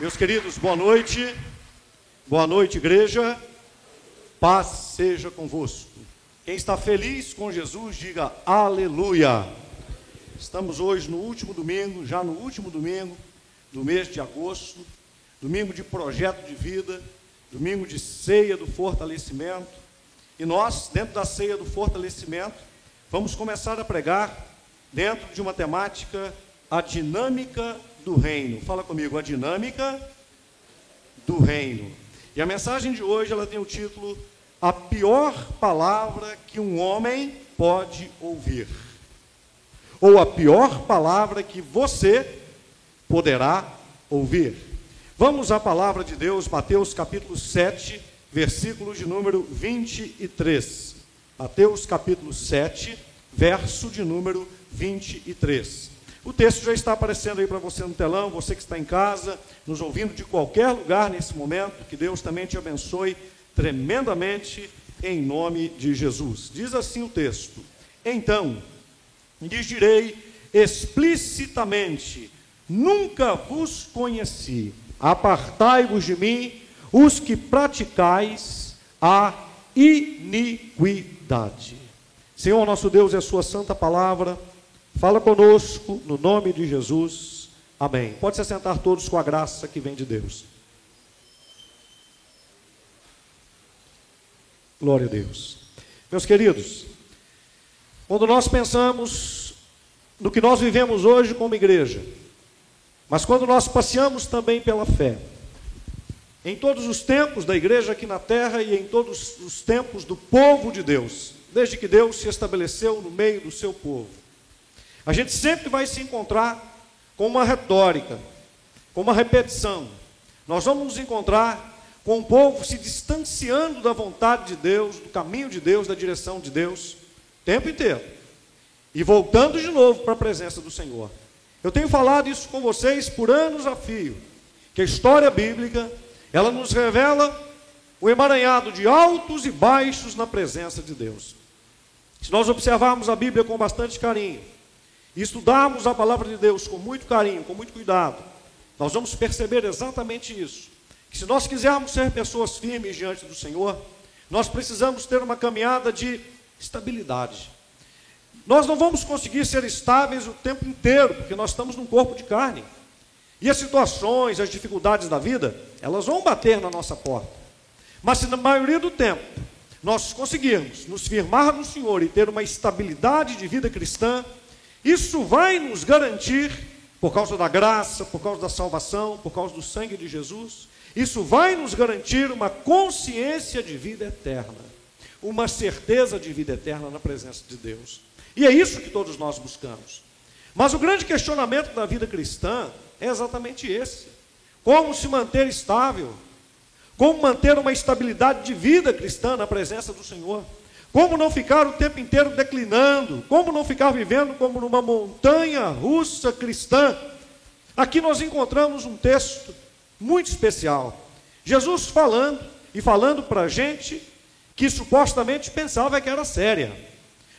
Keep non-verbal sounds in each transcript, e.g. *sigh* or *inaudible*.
Meus queridos, boa noite. Boa noite, igreja. Paz seja convosco. Quem está feliz com Jesus, diga aleluia. Estamos hoje no último domingo, já no último domingo do mês de agosto, domingo de projeto de vida, domingo de ceia do fortalecimento. E nós, dentro da ceia do fortalecimento, vamos começar a pregar dentro de uma temática, a dinâmica do reino. Fala comigo, a dinâmica do reino. E a mensagem de hoje ela tem o título A pior palavra que um homem pode ouvir. Ou a pior palavra que você poderá ouvir. Vamos à palavra de Deus, Mateus capítulo 7, versículo de número 23. Mateus capítulo 7, verso de número 23. O texto já está aparecendo aí para você no telão, você que está em casa, nos ouvindo de qualquer lugar nesse momento, que Deus também te abençoe tremendamente em nome de Jesus. Diz assim o texto: Então, lhes direi explicitamente: Nunca vos conheci, apartai-vos de mim, os que praticais a iniquidade. Senhor, nosso Deus, é a Sua santa palavra Fala conosco no nome de Jesus. Amém. Pode se sentar todos com a graça que vem de Deus. Glória a Deus. Meus queridos, quando nós pensamos no que nós vivemos hoje como igreja, mas quando nós passeamos também pela fé, em todos os tempos da igreja aqui na terra e em todos os tempos do povo de Deus, desde que Deus se estabeleceu no meio do seu povo, a gente sempre vai se encontrar com uma retórica, com uma repetição. Nós vamos nos encontrar com o povo se distanciando da vontade de Deus, do caminho de Deus, da direção de Deus, o tempo inteiro. E voltando de novo para a presença do Senhor. Eu tenho falado isso com vocês por anos a fio, que a história bíblica, ela nos revela o emaranhado de altos e baixos na presença de Deus. Se nós observarmos a Bíblia com bastante carinho, e estudarmos a palavra de Deus com muito carinho, com muito cuidado, nós vamos perceber exatamente isso. Que se nós quisermos ser pessoas firmes diante do Senhor, nós precisamos ter uma caminhada de estabilidade. Nós não vamos conseguir ser estáveis o tempo inteiro, porque nós estamos num corpo de carne. E as situações, as dificuldades da vida, elas vão bater na nossa porta. Mas se na maioria do tempo nós conseguirmos nos firmar no Senhor e ter uma estabilidade de vida cristã, isso vai nos garantir, por causa da graça, por causa da salvação, por causa do sangue de Jesus, isso vai nos garantir uma consciência de vida eterna, uma certeza de vida eterna na presença de Deus. E é isso que todos nós buscamos. Mas o grande questionamento da vida cristã é exatamente esse: como se manter estável, como manter uma estabilidade de vida cristã na presença do Senhor. Como não ficar o tempo inteiro declinando? Como não ficar vivendo como numa montanha russa cristã? Aqui nós encontramos um texto muito especial. Jesus falando e falando para gente que supostamente pensava que era séria.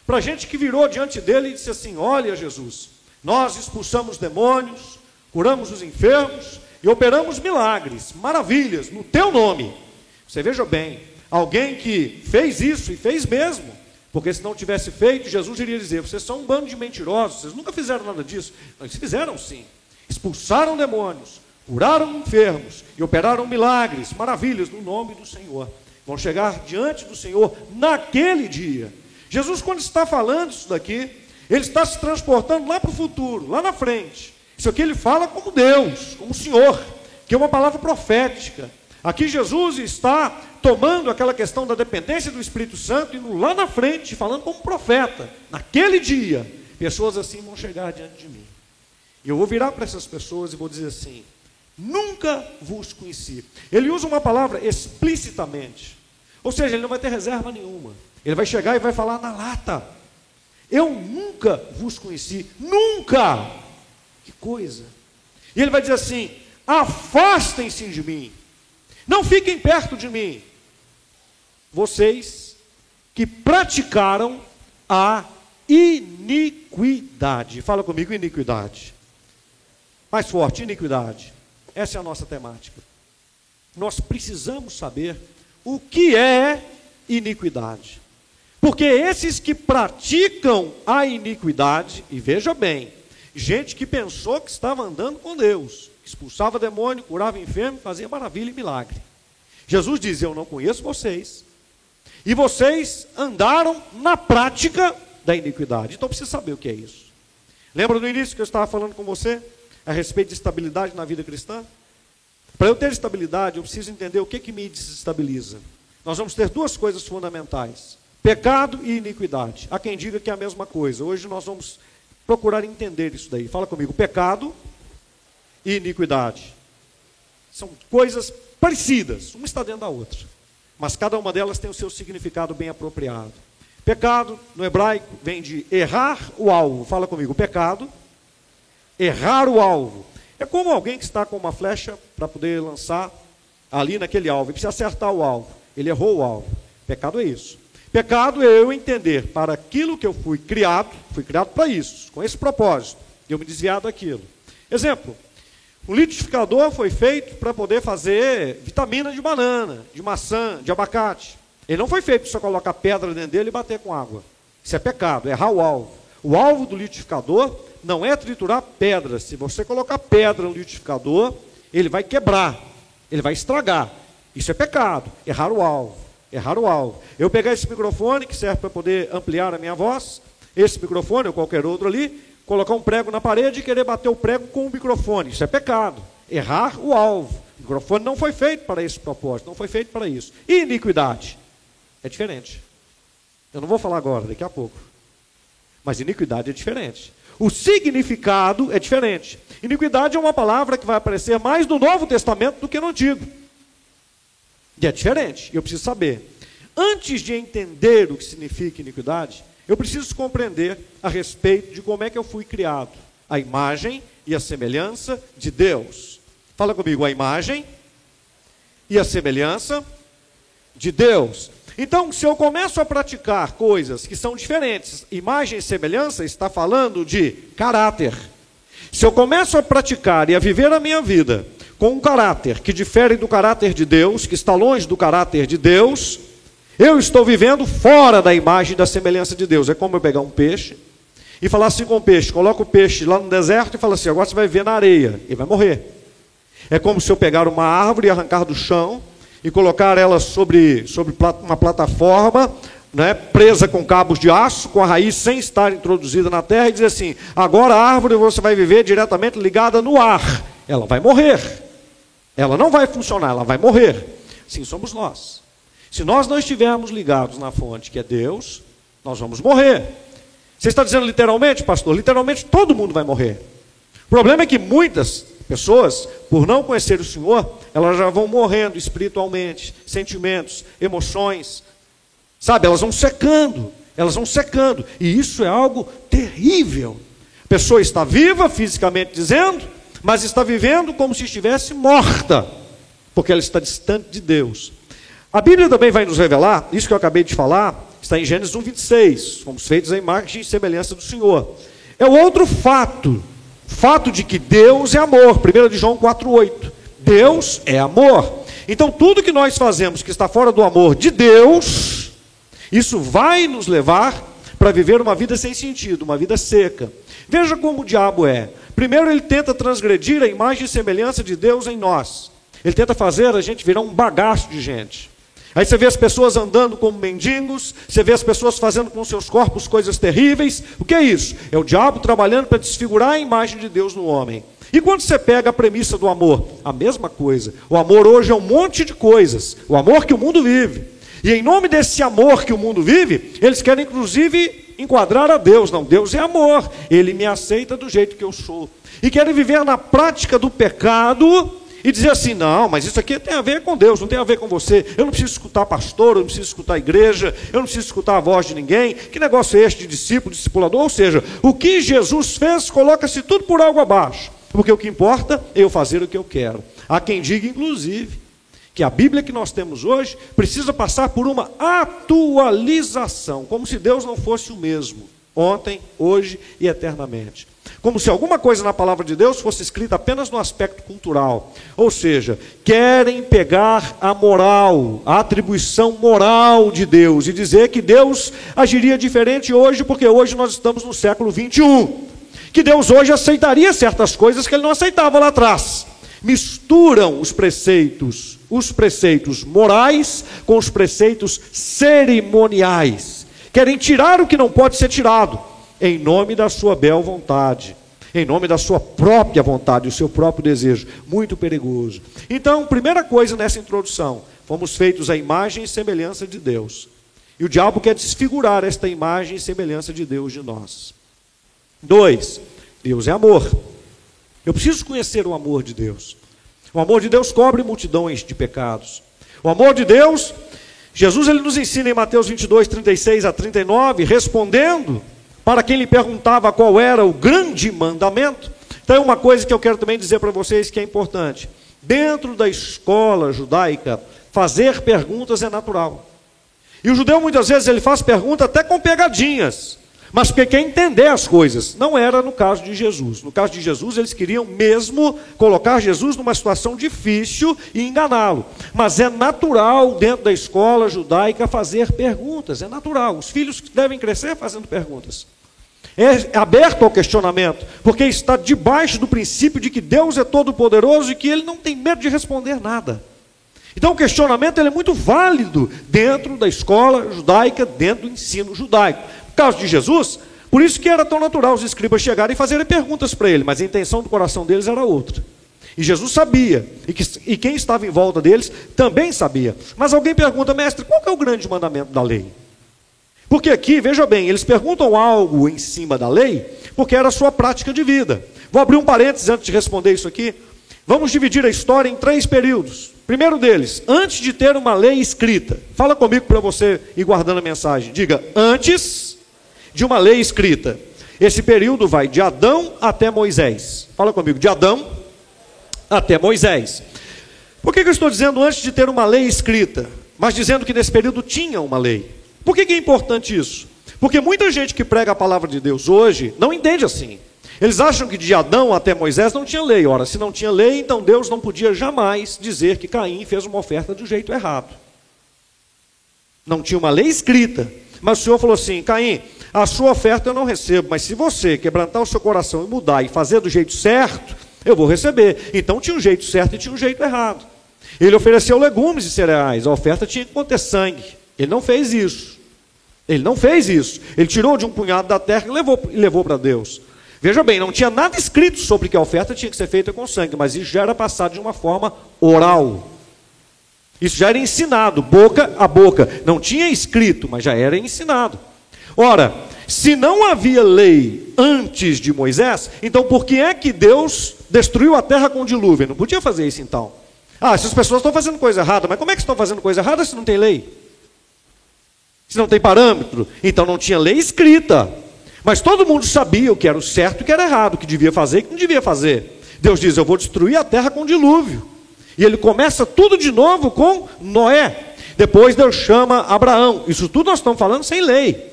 Para gente que virou diante dele e disse assim: Olha, Jesus, nós expulsamos demônios, curamos os enfermos e operamos milagres, maravilhas, no teu nome. Você veja bem, Alguém que fez isso e fez mesmo, porque se não tivesse feito, Jesus iria dizer: vocês são um bando de mentirosos, vocês nunca fizeram nada disso. Eles fizeram sim. Expulsaram demônios, curaram enfermos e operaram milagres, maravilhas no nome do Senhor. Vão chegar diante do Senhor naquele dia. Jesus, quando está falando isso daqui, ele está se transportando lá para o futuro, lá na frente. Isso aqui ele fala como Deus, como Senhor, que é uma palavra profética. Aqui Jesus está tomando aquela questão da dependência do Espírito Santo e lá na frente, falando como profeta. Naquele dia, pessoas assim vão chegar diante de mim. Eu vou virar para essas pessoas e vou dizer assim: nunca vos conheci. Ele usa uma palavra explicitamente. Ou seja, ele não vai ter reserva nenhuma. Ele vai chegar e vai falar na lata. Eu nunca vos conheci. Nunca! Que coisa! E ele vai dizer assim: afastem-se de mim. Não fiquem perto de mim. Vocês que praticaram a iniquidade. Fala comigo, iniquidade. Mais forte, iniquidade. essa é a nossa temática. Nós precisamos saber o que é iniquidade. Porque esses que praticam a iniquidade, e veja bem, gente que pensou que estava andando com Deus, expulsava demônio, curava enfermo, fazia maravilha e milagre. Jesus diz: Eu não conheço vocês, e vocês andaram na prática da iniquidade. Então precisa saber o que é isso. Lembra no início que eu estava falando com você a respeito de estabilidade na vida cristã? Para eu ter estabilidade, eu preciso entender o que, que me desestabiliza. Nós vamos ter duas coisas fundamentais: pecado e iniquidade. Há quem diga que é a mesma coisa. Hoje nós vamos procurar entender isso daí. Fala comigo: pecado e iniquidade. São coisas parecidas, uma está dentro da outra, mas cada uma delas tem o seu significado bem apropriado. Pecado, no hebraico, vem de errar o alvo. Fala comigo: pecado, errar o alvo. É como alguém que está com uma flecha para poder lançar ali naquele alvo, ele precisa acertar o alvo. Ele errou o alvo. Pecado é isso. Pecado é eu entender para aquilo que eu fui criado, fui criado para isso, com esse propósito, eu me desviar daquilo. Exemplo, o liquidificador foi feito para poder fazer vitamina de banana, de maçã, de abacate. Ele não foi feito para só colocar pedra dentro dele e bater com água. Isso é pecado, é errar o alvo. O alvo do liquidificador não é triturar pedra. Se você colocar pedra no liquidificador, ele vai quebrar, ele vai estragar. Isso é pecado, errar o alvo. Errar o alvo. Eu pegar esse microfone, que serve para poder ampliar a minha voz, esse microfone ou qualquer outro ali, colocar um prego na parede e querer bater o prego com o microfone. Isso é pecado. Errar o alvo. O microfone não foi feito para esse propósito, não foi feito para isso. E iniquidade? É diferente. Eu não vou falar agora, daqui a pouco. Mas iniquidade é diferente. O significado é diferente. Iniquidade é uma palavra que vai aparecer mais no Novo Testamento do que no Antigo. E é diferente, eu preciso saber. Antes de entender o que significa iniquidade, eu preciso compreender a respeito de como é que eu fui criado, a imagem e a semelhança de Deus. Fala comigo, a imagem e a semelhança de Deus. Então, se eu começo a praticar coisas que são diferentes, imagem e semelhança está falando de caráter. Se eu começo a praticar e a viver a minha vida com um caráter que difere do caráter de Deus, que está longe do caráter de Deus, eu estou vivendo fora da imagem e da semelhança de Deus. É como eu pegar um peixe e falar assim com o peixe: coloca o peixe lá no deserto e fala assim, agora você vai viver na areia. Ele vai morrer. É como se eu pegar uma árvore e arrancar do chão e colocar ela sobre, sobre uma plataforma, né, presa com cabos de aço, com a raiz sem estar introduzida na terra, e dizer assim: agora a árvore você vai viver diretamente ligada no ar. Ela vai morrer. Ela não vai funcionar, ela vai morrer. Sim, somos nós. Se nós não estivermos ligados na fonte, que é Deus, nós vamos morrer. Você está dizendo literalmente, pastor? Literalmente todo mundo vai morrer. O problema é que muitas pessoas, por não conhecer o Senhor, elas já vão morrendo espiritualmente, sentimentos, emoções, sabe? Elas vão secando, elas vão secando, e isso é algo terrível. A pessoa está viva, fisicamente dizendo, mas está vivendo como se estivesse morta, porque ela está distante de Deus. A Bíblia também vai nos revelar, isso que eu acabei de falar, está em Gênesis 1, 26. Fomos feitos à imagem e semelhança do Senhor. É outro fato, fato de que Deus é amor. 1 de João 4,8. Deus é amor. Então, tudo que nós fazemos que está fora do amor de Deus, isso vai nos levar para viver uma vida sem sentido, uma vida seca. Veja como o diabo é. Primeiro, ele tenta transgredir a imagem e semelhança de Deus em nós. Ele tenta fazer a gente virar um bagaço de gente. Aí você vê as pessoas andando como mendigos, você vê as pessoas fazendo com seus corpos coisas terríveis. O que é isso? É o diabo trabalhando para desfigurar a imagem de Deus no homem. E quando você pega a premissa do amor? A mesma coisa. O amor hoje é um monte de coisas. O amor que o mundo vive. E em nome desse amor que o mundo vive, eles querem inclusive enquadrar a Deus. Não, Deus é amor. Ele me aceita do jeito que eu sou. E querem viver na prática do pecado e dizer assim: não, mas isso aqui tem a ver com Deus, não tem a ver com você. Eu não preciso escutar pastor, eu não preciso escutar igreja, eu não preciso escutar a voz de ninguém. Que negócio é este de discípulo, discipulador? Ou seja, o que Jesus fez, coloca-se tudo por algo abaixo. Porque o que importa é eu fazer o que eu quero. Há quem diga, inclusive, que a Bíblia que nós temos hoje precisa passar por uma atualização, como se Deus não fosse o mesmo ontem, hoje e eternamente. Como se alguma coisa na palavra de Deus fosse escrita apenas no aspecto cultural. Ou seja, querem pegar a moral, a atribuição moral de Deus e dizer que Deus agiria diferente hoje, porque hoje nós estamos no século 21. Que Deus hoje aceitaria certas coisas que ele não aceitava lá atrás. Misturam os preceitos, os preceitos morais com os preceitos cerimoniais. Querem tirar o que não pode ser tirado em nome da sua bel vontade, em nome da sua própria vontade, o seu próprio desejo. Muito perigoso. Então, primeira coisa nessa introdução, fomos feitos à imagem e semelhança de Deus. E o diabo quer desfigurar esta imagem e semelhança de Deus de nós. Dois, Deus é amor. Eu preciso conhecer o amor de Deus. O amor de Deus cobre multidões de pecados. O amor de Deus, Jesus ele nos ensina em Mateus 22, 36 a 39, respondendo para quem lhe perguntava qual era o grande mandamento. Então, é uma coisa que eu quero também dizer para vocês que é importante. Dentro da escola judaica, fazer perguntas é natural. E o judeu muitas vezes ele faz pergunta até com pegadinhas, mas porque quer entender as coisas. Não era no caso de Jesus. No caso de Jesus, eles queriam mesmo colocar Jesus numa situação difícil e enganá-lo. Mas é natural dentro da escola judaica fazer perguntas, é natural. Os filhos devem crescer fazendo perguntas é aberto ao questionamento, porque está debaixo do princípio de que Deus é todo-poderoso e que ele não tem medo de responder nada. Então o questionamento é muito válido dentro da escola judaica, dentro do ensino judaico. No caso de Jesus, por isso que era tão natural os escribas chegarem e fazerem perguntas para ele, mas a intenção do coração deles era outra. E Jesus sabia, e, que, e quem estava em volta deles também sabia. Mas alguém pergunta, mestre, qual é o grande mandamento da lei? Porque aqui, veja bem, eles perguntam algo em cima da lei, porque era a sua prática de vida. Vou abrir um parênteses antes de responder isso aqui. Vamos dividir a história em três períodos. Primeiro deles, antes de ter uma lei escrita. Fala comigo para você ir guardando a mensagem. Diga, antes de uma lei escrita. Esse período vai de Adão até Moisés. Fala comigo, de Adão até Moisés. Por que, que eu estou dizendo antes de ter uma lei escrita? Mas dizendo que nesse período tinha uma lei. Por que, é importante isso? Porque muita gente que prega a palavra de Deus hoje não entende assim. Eles acham que de Adão até Moisés não tinha lei. Ora, se não tinha lei, então Deus não podia jamais dizer que Caim fez uma oferta do jeito errado. Não tinha uma lei escrita. Mas o Senhor falou assim: Caim, a sua oferta eu não recebo, mas se você quebrantar o seu coração e mudar e fazer do jeito certo, eu vou receber. Então tinha um jeito certo e tinha um jeito errado. Ele ofereceu legumes e cereais, a oferta tinha que conter sangue. Ele não fez isso. Ele não fez isso. Ele tirou de um punhado da terra e levou, levou para Deus. Veja bem, não tinha nada escrito sobre que a oferta tinha que ser feita com sangue, mas isso já era passado de uma forma oral. Isso já era ensinado, boca a boca. Não tinha escrito, mas já era ensinado. Ora, se não havia lei antes de Moisés, então por que é que Deus destruiu a terra com dilúvio? Não podia fazer isso então. Ah, essas pessoas estão fazendo coisa errada, mas como é que estão fazendo coisa errada se não tem lei? Se não tem parâmetro, então não tinha lei escrita. Mas todo mundo sabia o que era o certo e o que era errado, o que devia fazer e o que não devia fazer. Deus diz: Eu vou destruir a terra com dilúvio. E ele começa tudo de novo com Noé. Depois Deus chama Abraão. Isso tudo nós estamos falando sem lei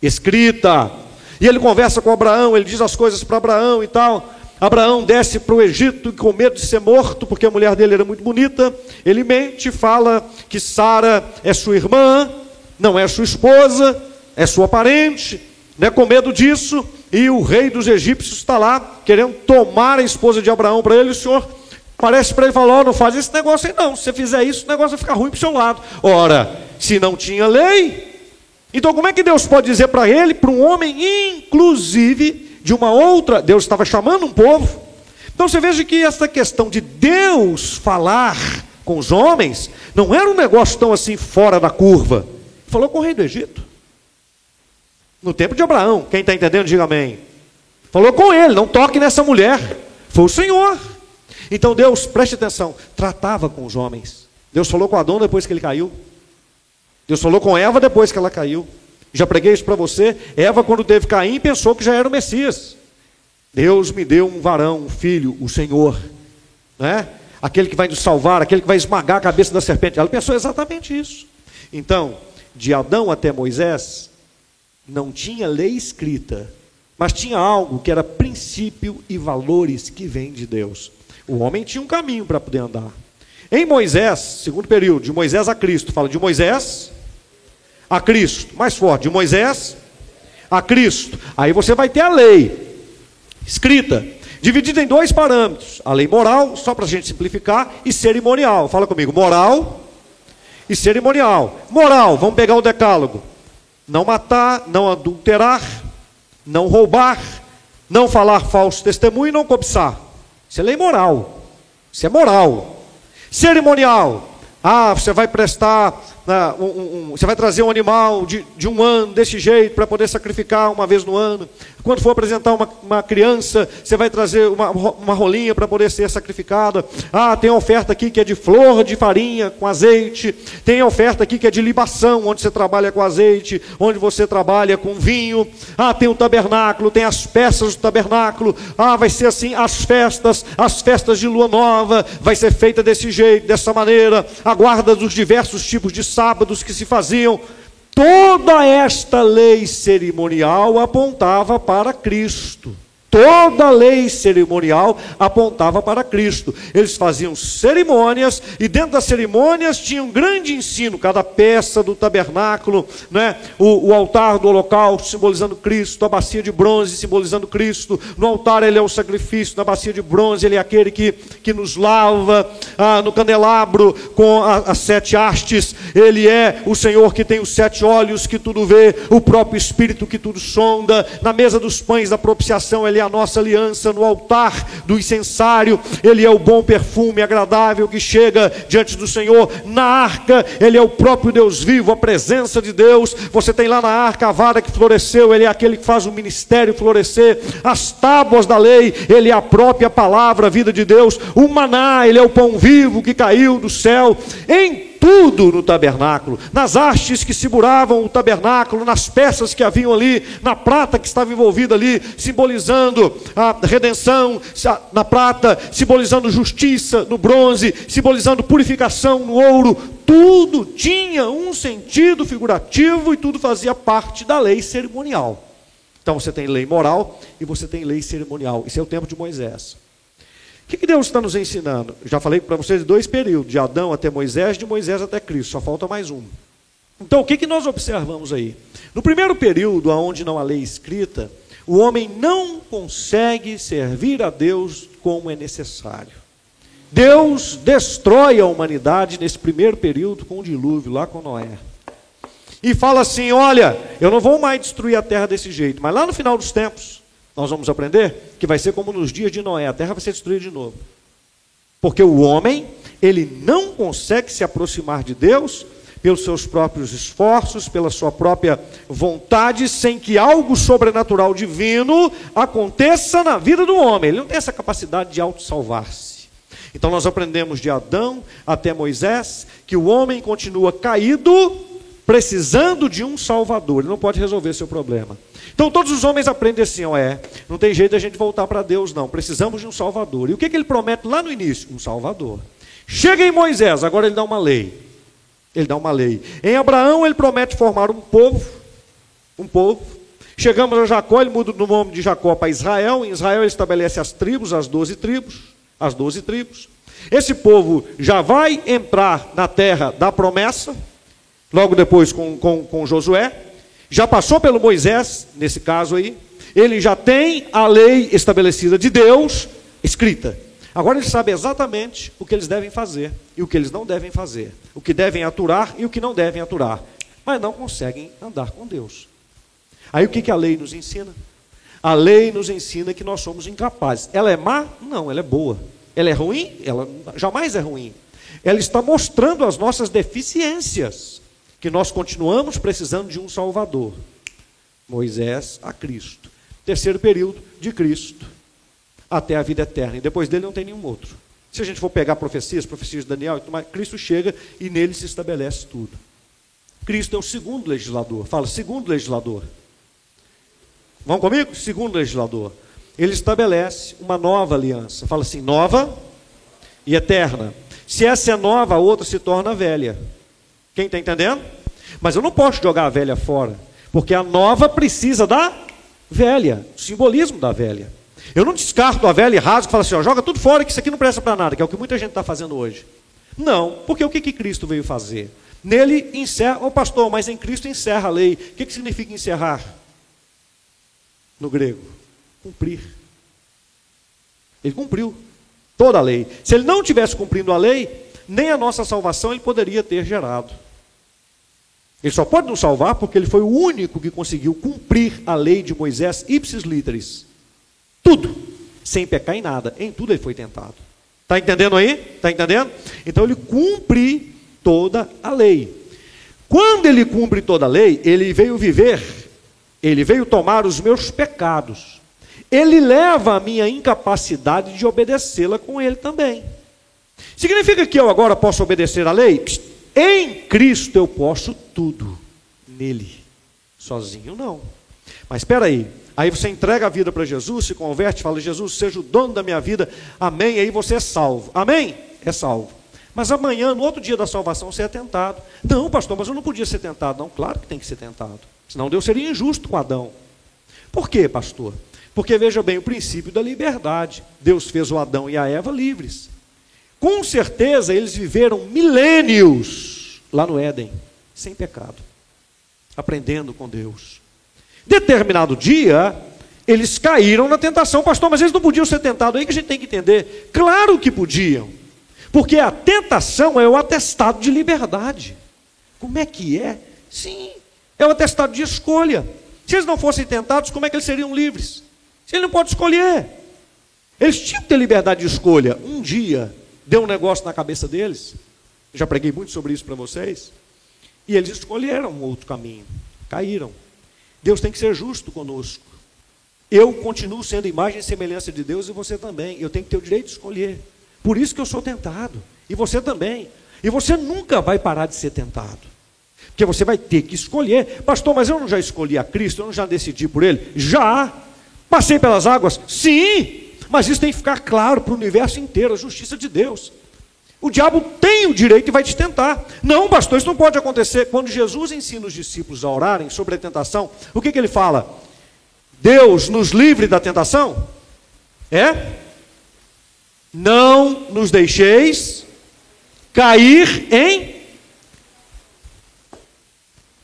escrita. E ele conversa com Abraão, ele diz as coisas para Abraão e tal. Abraão desce para o Egito com medo de ser morto, porque a mulher dele era muito bonita. Ele mente, fala que Sara é sua irmã, não é sua esposa, é sua parente, né, com medo disso, e o rei dos egípcios está lá, querendo tomar a esposa de Abraão para ele, o senhor parece para ele falar, oh, não faz esse negócio aí não, se você fizer isso, o negócio vai ficar ruim para o seu lado. Ora, se não tinha lei, então como é que Deus pode dizer para ele, para um homem, inclusive, de uma outra, Deus estava chamando um povo, então você veja que essa questão de Deus falar com os homens, não era um negócio tão assim fora da curva, Falou com o rei do Egito. No tempo de Abraão. Quem está entendendo, diga amém. Falou com ele, não toque nessa mulher. Foi o Senhor. Então Deus, preste atenção, tratava com os homens. Deus falou com Adão depois que ele caiu. Deus falou com Eva depois que ela caiu. Já preguei isso para você. Eva, quando teve Caim, pensou que já era o Messias. Deus me deu um varão, um filho, o Senhor. Né? Aquele que vai nos salvar, aquele que vai esmagar a cabeça da serpente. Ela pensou exatamente isso. Então, de Adão até Moisés, não tinha lei escrita, mas tinha algo que era princípio e valores que vêm de Deus. O homem tinha um caminho para poder andar. Em Moisés, segundo período, de Moisés a Cristo, fala de Moisés a Cristo, mais forte, de Moisés a Cristo. Aí você vai ter a lei escrita, dividida em dois parâmetros: a lei moral, só para a gente simplificar, e cerimonial. Fala comigo, moral e cerimonial. Moral, vamos pegar o decálogo: não matar, não adulterar, não roubar, não falar falso testemunho e não cobiçar. Isso é lei moral. Isso é moral. Cerimonial. Ah, você vai prestar um, um, você vai trazer um animal de, de um ano desse jeito para poder sacrificar uma vez no ano. Quando for apresentar uma, uma criança, você vai trazer uma, uma rolinha para poder ser sacrificada. Ah, tem oferta aqui que é de flor de farinha com azeite. Tem oferta aqui que é de libação, onde você trabalha com azeite, onde você trabalha com vinho. Ah, tem o tabernáculo, tem as peças do tabernáculo. Ah, vai ser assim as festas, as festas de lua nova, vai ser feita desse jeito, dessa maneira. A guarda dos diversos tipos de sábados que se faziam. Toda esta lei cerimonial apontava para Cristo. Toda a lei cerimonial apontava para Cristo. Eles faziam cerimônias e dentro das cerimônias tinha um grande ensino. Cada peça do tabernáculo, né? o, o altar do holocausto simbolizando Cristo, a bacia de bronze simbolizando Cristo. No altar ele é o sacrifício, na bacia de bronze ele é aquele que, que nos lava. Ah, no candelabro com as sete hastes, ele é o Senhor que tem os sete olhos que tudo vê, o próprio Espírito que tudo sonda. Na mesa dos pães da propiciação ele é a nossa aliança no altar do incensário, ele é o bom perfume agradável que chega diante do Senhor. Na arca, ele é o próprio Deus vivo, a presença de Deus. Você tem lá na arca a vara que floresceu, ele é aquele que faz o ministério florescer. As tábuas da lei, ele é a própria palavra, a vida de Deus. O maná, ele é o pão vivo que caiu do céu. Em tudo no tabernáculo, nas hastes que seguravam o tabernáculo, nas peças que haviam ali, na prata que estava envolvida ali, simbolizando a redenção, na prata, simbolizando justiça, no bronze, simbolizando purificação no ouro, tudo tinha um sentido figurativo e tudo fazia parte da lei cerimonial. Então você tem lei moral e você tem lei cerimonial. Isso é o tempo de Moisés. O que, que Deus está nos ensinando? Já falei para vocês dois períodos, de Adão até Moisés, de Moisés até Cristo, só falta mais um. Então, o que, que nós observamos aí? No primeiro período, onde não há lei escrita, o homem não consegue servir a Deus como é necessário. Deus destrói a humanidade nesse primeiro período com o dilúvio, lá com Noé. E fala assim: olha, eu não vou mais destruir a terra desse jeito, mas lá no final dos tempos, nós vamos aprender que vai ser como nos dias de Noé, a terra vai ser destruída de novo. Porque o homem, ele não consegue se aproximar de Deus pelos seus próprios esforços, pela sua própria vontade, sem que algo sobrenatural divino aconteça na vida do homem. Ele não tem essa capacidade de auto-salvar-se. Então nós aprendemos de Adão até Moisés que o homem continua caído, precisando de um salvador. Ele não pode resolver seu problema. Então todos os homens aprendem assim, ó, é, não tem jeito a gente voltar para Deus não, precisamos de um Salvador. E o que, que ele promete lá no início? Um Salvador. Chega em Moisés, agora ele dá uma lei. Ele dá uma lei. Em Abraão ele promete formar um povo, um povo. Chegamos a Jacó, ele muda o nome de Jacó para Israel. Em Israel ele estabelece as tribos, as doze tribos, as doze tribos. Esse povo já vai entrar na terra da promessa, logo depois com, com, com Josué já passou pelo Moisés, nesse caso aí, ele já tem a lei estabelecida de Deus escrita. Agora ele sabe exatamente o que eles devem fazer e o que eles não devem fazer, o que devem aturar e o que não devem aturar, mas não conseguem andar com Deus. Aí o que, que a lei nos ensina? A lei nos ensina que nós somos incapazes. Ela é má? Não, ela é boa. Ela é ruim? Ela jamais é ruim. Ela está mostrando as nossas deficiências que nós continuamos precisando de um Salvador. Moisés a Cristo. Terceiro período, de Cristo até a vida eterna. E depois dele não tem nenhum outro. Se a gente for pegar profecias, profecias de Daniel, Cristo chega e nele se estabelece tudo. Cristo é o segundo legislador. Fala, segundo legislador. Vão comigo? Segundo legislador. Ele estabelece uma nova aliança. Fala assim, nova e eterna. Se essa é nova, a outra se torna velha. Quem está entendendo? Mas eu não posso jogar a velha fora. Porque a nova precisa da velha, o simbolismo da velha. Eu não descarto a velha e rasgo e falo assim, ó, joga tudo fora que isso aqui não presta para nada, que é o que muita gente está fazendo hoje. Não, porque o que, que Cristo veio fazer? Nele encerra, ô oh, pastor, mas em Cristo encerra a lei. O que, que significa encerrar? No grego, cumprir. Ele cumpriu toda a lei. Se ele não tivesse cumprindo a lei, nem a nossa salvação ele poderia ter gerado. Ele só pode nos salvar porque ele foi o único que conseguiu cumprir a lei de Moisés ipsis literis. Tudo, sem pecar em nada. Em tudo ele foi tentado. Está entendendo aí? Está entendendo? Então ele cumpre toda a lei. Quando ele cumpre toda a lei, ele veio viver, ele veio tomar os meus pecados. Ele leva a minha incapacidade de obedecê-la com ele também. Significa que eu agora posso obedecer à lei? Em Cristo eu posso tudo. Nele. Sozinho não. Mas espera aí. Aí você entrega a vida para Jesus, se converte, fala: Jesus, seja o dono da minha vida. Amém. Aí você é salvo. Amém? É salvo. Mas amanhã, no outro dia da salvação, você é tentado. Não, pastor, mas eu não podia ser tentado. Não, claro que tem que ser tentado. Senão Deus seria injusto com Adão. Por quê, pastor? Porque veja bem, o princípio da liberdade. Deus fez o Adão e a Eva livres. Com certeza eles viveram milênios lá no Éden, sem pecado, aprendendo com Deus. Determinado dia, eles caíram na tentação, pastor, mas eles não podiam ser tentados. Aí que a gente tem que entender. Claro que podiam, porque a tentação é o atestado de liberdade. Como é que é? Sim, é o atestado de escolha. Se eles não fossem tentados, como é que eles seriam livres? Se ele não pode escolher. Eles tinham que ter liberdade de escolha. Um dia, deu um negócio na cabeça deles. Já preguei muito sobre isso para vocês. E eles escolheram um outro caminho. Caíram. Deus tem que ser justo conosco. Eu continuo sendo imagem e semelhança de Deus e você também. Eu tenho que ter o direito de escolher. Por isso que eu sou tentado. E você também. E você nunca vai parar de ser tentado. Porque você vai ter que escolher. Pastor, mas eu não já escolhi a Cristo, eu não já decidi por Ele? Já. Passei pelas águas? Sim. Mas isso tem que ficar claro para o universo inteiro, a justiça de Deus. O diabo tem o direito e vai te tentar. Não, pastor, isso não pode acontecer. Quando Jesus ensina os discípulos a orarem sobre a tentação, o que, que ele fala? Deus nos livre da tentação? É? Não nos deixeis cair em.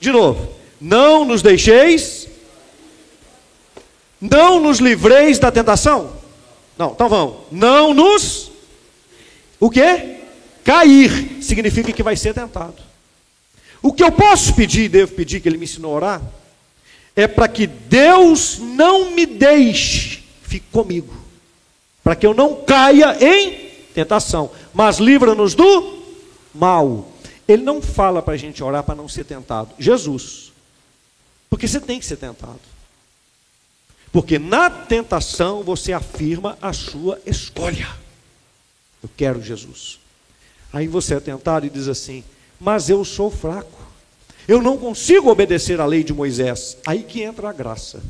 De novo. Não nos deixeis. Não nos livreis da tentação? Não, então vamos. Não nos. O que? Cair significa que vai ser tentado. O que eu posso pedir, devo pedir, que ele me ensinou a orar, é para que Deus não me deixe, fique comigo, para que eu não caia em tentação, mas livra-nos do mal. Ele não fala para a gente orar para não ser tentado, Jesus, porque você tem que ser tentado. Porque na tentação você afirma a sua escolha. Eu quero Jesus. Aí você é tentado e diz assim: Mas eu sou fraco. Eu não consigo obedecer à lei de Moisés. Aí que entra a graça.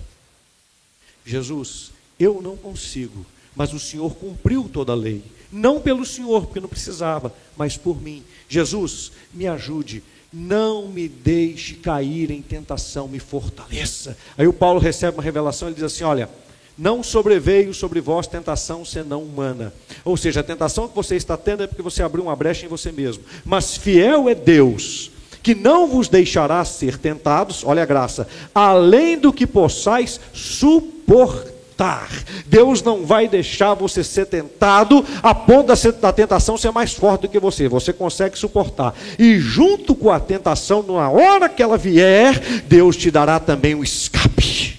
Jesus, eu não consigo, mas o Senhor cumpriu toda a lei. Não pelo Senhor, porque não precisava, mas por mim. Jesus, me ajude, não me deixe cair em tentação, me fortaleça. Aí o Paulo recebe uma revelação, ele diz assim: Olha, não sobreveio sobre vós tentação senão humana. Ou seja, a tentação que você está tendo é porque você abriu uma brecha em você mesmo. Mas fiel é Deus, que não vos deixará ser tentados, olha a graça, além do que possais suportar tentar. Deus não vai deixar você ser tentado a ponto da tentação ser mais forte do que você. Você consegue suportar. E junto com a tentação, na hora que ela vier, Deus te dará também o escape.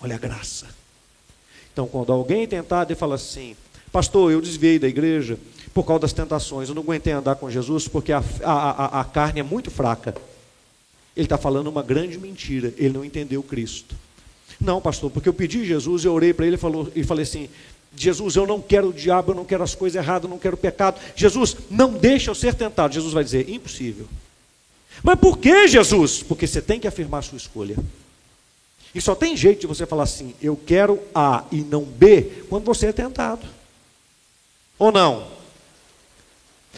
Olha a graça. Então, quando alguém tentar e fala assim, pastor, eu desviei da igreja por causa das tentações, eu não aguentei andar com Jesus porque a, a, a, a carne é muito fraca. Ele está falando uma grande mentira, ele não entendeu Cristo. Não, pastor, porque eu pedi Jesus, eu orei para ele falou, e falei assim: Jesus, eu não quero o diabo, eu não quero as coisas erradas, eu não quero o pecado. Jesus, não deixa eu ser tentado. Jesus vai dizer: impossível. Mas por que, Jesus? Porque você tem que afirmar a sua escolha. E só tem jeito de você falar assim: eu quero A e não B, quando você é tentado. Ou não?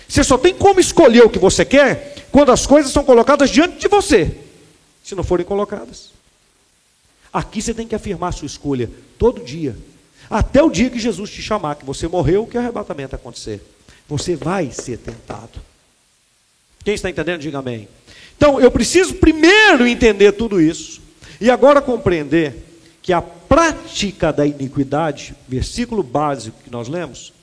Você só tem como escolher o que você quer quando as coisas são colocadas diante de você. se não forem colocadas. Aqui você tem que afirmar sua escolha todo dia. Até o dia que Jesus te chamar, que você morreu, que o arrebatamento acontecer. Você vai ser tentado. Quem está entendendo, diga amém. Então, eu preciso primeiro entender tudo isso. E agora compreender que a prática da iniquidade, versículo básico que nós lemos,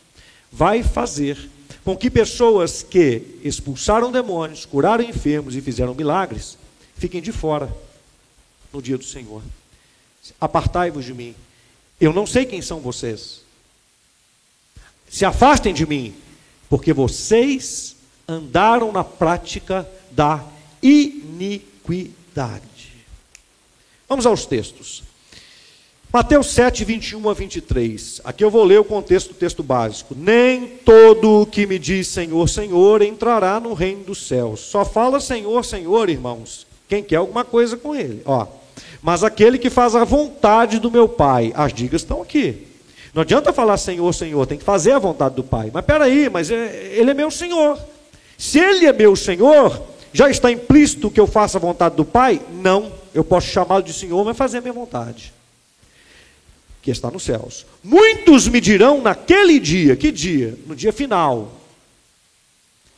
vai fazer com que pessoas que expulsaram demônios, curaram enfermos e fizeram milagres, fiquem de fora no dia do Senhor. Apartai-vos de mim. Eu não sei quem são vocês. Se afastem de mim, porque vocês andaram na prática da iniquidade. Vamos aos textos. Mateus 7, 21 a 23. Aqui eu vou ler o contexto do texto básico. Nem todo o que me diz Senhor, Senhor entrará no reino dos céus. Só fala Senhor, Senhor, irmãos. Quem quer alguma coisa com ele. Ó. Mas aquele que faz a vontade do meu Pai. As dicas estão aqui. Não adianta falar Senhor, Senhor, tem que fazer a vontade do Pai. Mas peraí, mas é, ele é meu Senhor. Se ele é meu Senhor, já está implícito que eu faça a vontade do Pai? Não. Eu posso chamá-lo de Senhor, mas fazer a minha vontade que está nos céus. Muitos me dirão naquele dia, que dia? No dia final.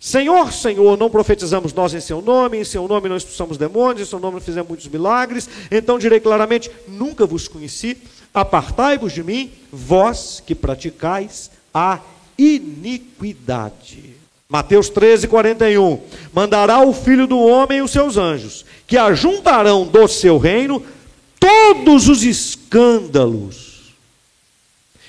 Senhor, Senhor, não profetizamos nós em seu nome, em seu nome não expulsamos demônios, em seu nome não fizemos muitos milagres. Então direi claramente: nunca vos conheci, apartai-vos de mim, vós que praticais a iniquidade. Mateus 13, 41. Mandará o filho do homem e os seus anjos, que ajuntarão do seu reino todos os escândalos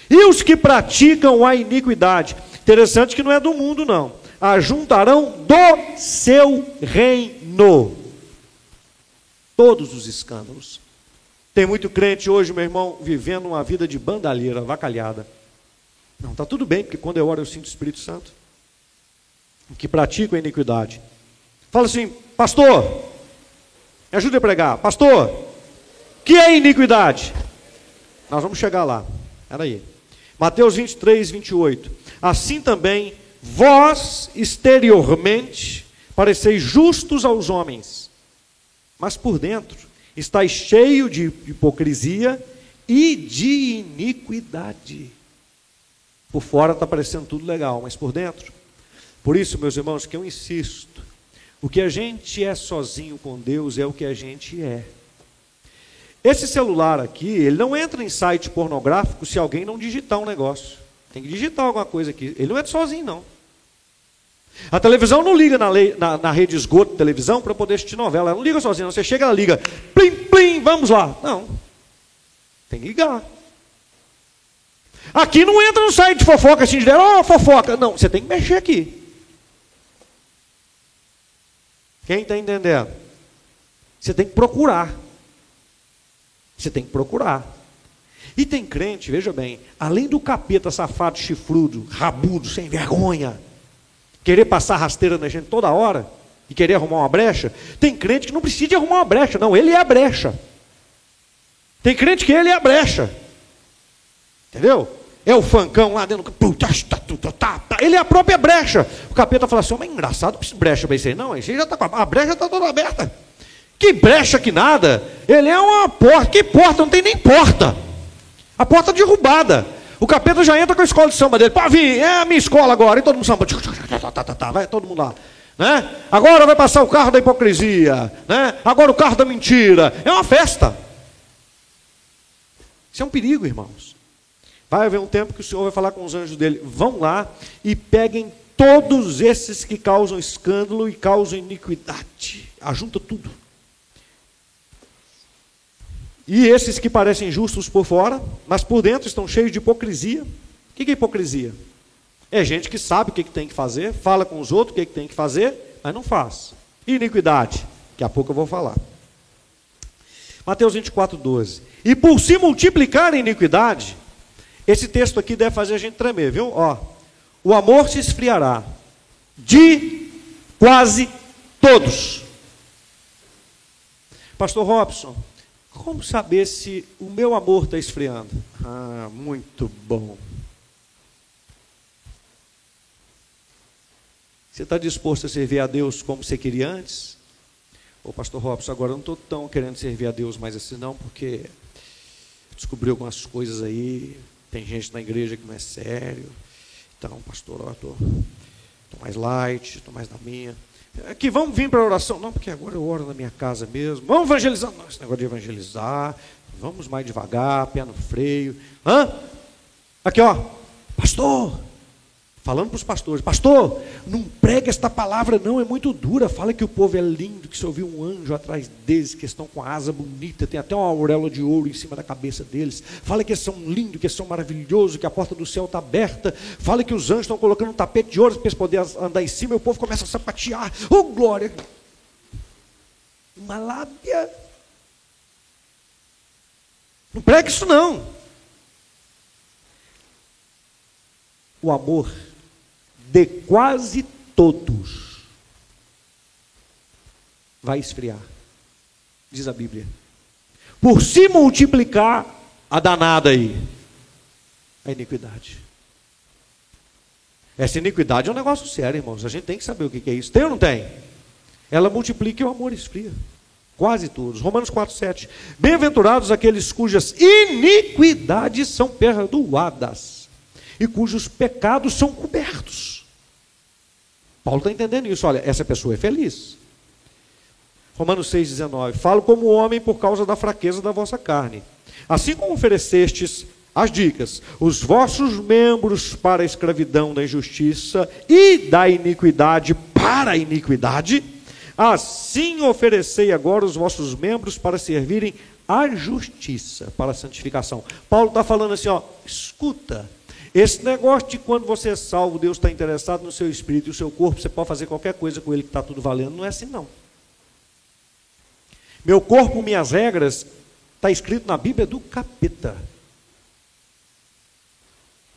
e os que praticam a iniquidade, interessante que não é do mundo, não, ajuntarão do seu reino todos os escândalos. Tem muito crente hoje, meu irmão, vivendo uma vida de bandalheira, vacalhada. Não, está tudo bem, porque quando eu oro eu sinto o Espírito Santo. Que praticam a iniquidade. Fala assim, pastor, me ajude a pregar. Pastor, que é iniquidade? Nós vamos chegar lá. Era aí. Mateus 23, 28. Assim também, vós exteriormente pareceis justos aos homens, mas por dentro estáis cheio de hipocrisia e de iniquidade. Por fora está parecendo tudo legal, mas por dentro. Por isso, meus irmãos, que eu insisto: o que a gente é sozinho com Deus é o que a gente é. Esse celular aqui, ele não entra em site pornográfico se alguém não digitar um negócio. Tem que digitar alguma coisa aqui. Ele não é sozinho, não. A televisão não liga na, lei, na, na rede esgoto de televisão para poder assistir novela. Ela não liga sozinha. Você chega, ela liga. Plim, plim, vamos lá. Não. Tem que ligar. Aqui não entra no site de fofoca assim, de oh, fofoca. Não, você tem que mexer aqui. Quem está entendendo? Você tem que procurar. Você tem que procurar. E tem crente, veja bem, além do capeta safado, chifrudo, rabudo, sem vergonha, querer passar rasteira na gente toda hora e querer arrumar uma brecha, tem crente que não precisa de arrumar uma brecha, não, ele é a brecha. Tem crente que ele é a brecha. Entendeu? É o fancão lá dentro. Ele é a própria brecha. O capeta fala assim: mas engraçado, brecha para isso aí. Não, aí já tá, a brecha está toda aberta. Que brecha que nada. Ele é uma porta. Que porta? Não tem nem porta. A porta derrubada. O capeta já entra com a escola de samba dele. Vir, é a minha escola agora. E todo mundo samba. Vai todo mundo lá. Né? Agora vai passar o carro da hipocrisia. Né? Agora o carro da mentira. É uma festa. Isso é um perigo, irmãos. Vai haver um tempo que o Senhor vai falar com os anjos dele. Vão lá e peguem todos esses que causam escândalo e causam iniquidade. Ajunta tudo. E esses que parecem justos por fora, mas por dentro estão cheios de hipocrisia. O que é hipocrisia? É gente que sabe o que tem que fazer, fala com os outros o que tem que fazer, mas não faz. Iniquidade? Daqui a pouco eu vou falar. Mateus 24, 12. E por se multiplicar a iniquidade, esse texto aqui deve fazer a gente tremer, viu? Ó, o amor se esfriará de quase todos. Pastor Robson, como saber se o meu amor está esfriando? Ah, muito bom. Você está disposto a servir a Deus como você queria antes? Ô, pastor Robson, agora eu não estou tão querendo servir a Deus mais assim não, porque descobri algumas coisas aí, tem gente na igreja que não é sério. Então, pastor, eu estou mais light, estou mais na minha. Aqui, vamos vir para a oração. Não, porque agora eu oro na minha casa mesmo. Vamos evangelizar. Não, esse negócio de evangelizar. Vamos mais devagar, pé no freio. Hã? Aqui, ó. Pastor, falando para os pastores, pastor, não prega esta palavra não, é muito dura, fala que o povo é lindo, que se ouviu um anjo atrás deles, que estão com a asa bonita, tem até uma auréola de ouro em cima da cabeça deles, fala que eles são lindos, que eles são maravilhosos, que a porta do céu está aberta, fala que os anjos estão colocando um tapete de ouro para eles poderem andar em cima, e o povo começa a sapatear, oh glória! Uma lábia. Não prega isso não. O amor de quase todos vai esfriar, diz a Bíblia. Por se multiplicar a danada aí, a iniquidade. Essa iniquidade é um negócio sério, irmãos. A gente tem que saber o que é isso. Tem ou não tem? Ela multiplica e o amor esfria. Quase todos. Romanos 4, 7. Bem-aventurados aqueles cujas iniquidades são perdoadas e cujos pecados são cobertos. Paulo está entendendo isso. Olha, essa pessoa é feliz. Romanos 6,19. Falo como homem por causa da fraqueza da vossa carne. Assim como oferecestes as dicas, os vossos membros para a escravidão da injustiça e da iniquidade para a iniquidade, assim oferecei agora os vossos membros para servirem à justiça, para a santificação. Paulo está falando assim, ó, escuta, esse negócio de quando você é salvo, Deus está interessado no seu espírito e o seu corpo, você pode fazer qualquer coisa com ele que está tudo valendo, não é assim não. Meu corpo, minhas regras, está escrito na Bíblia do capeta.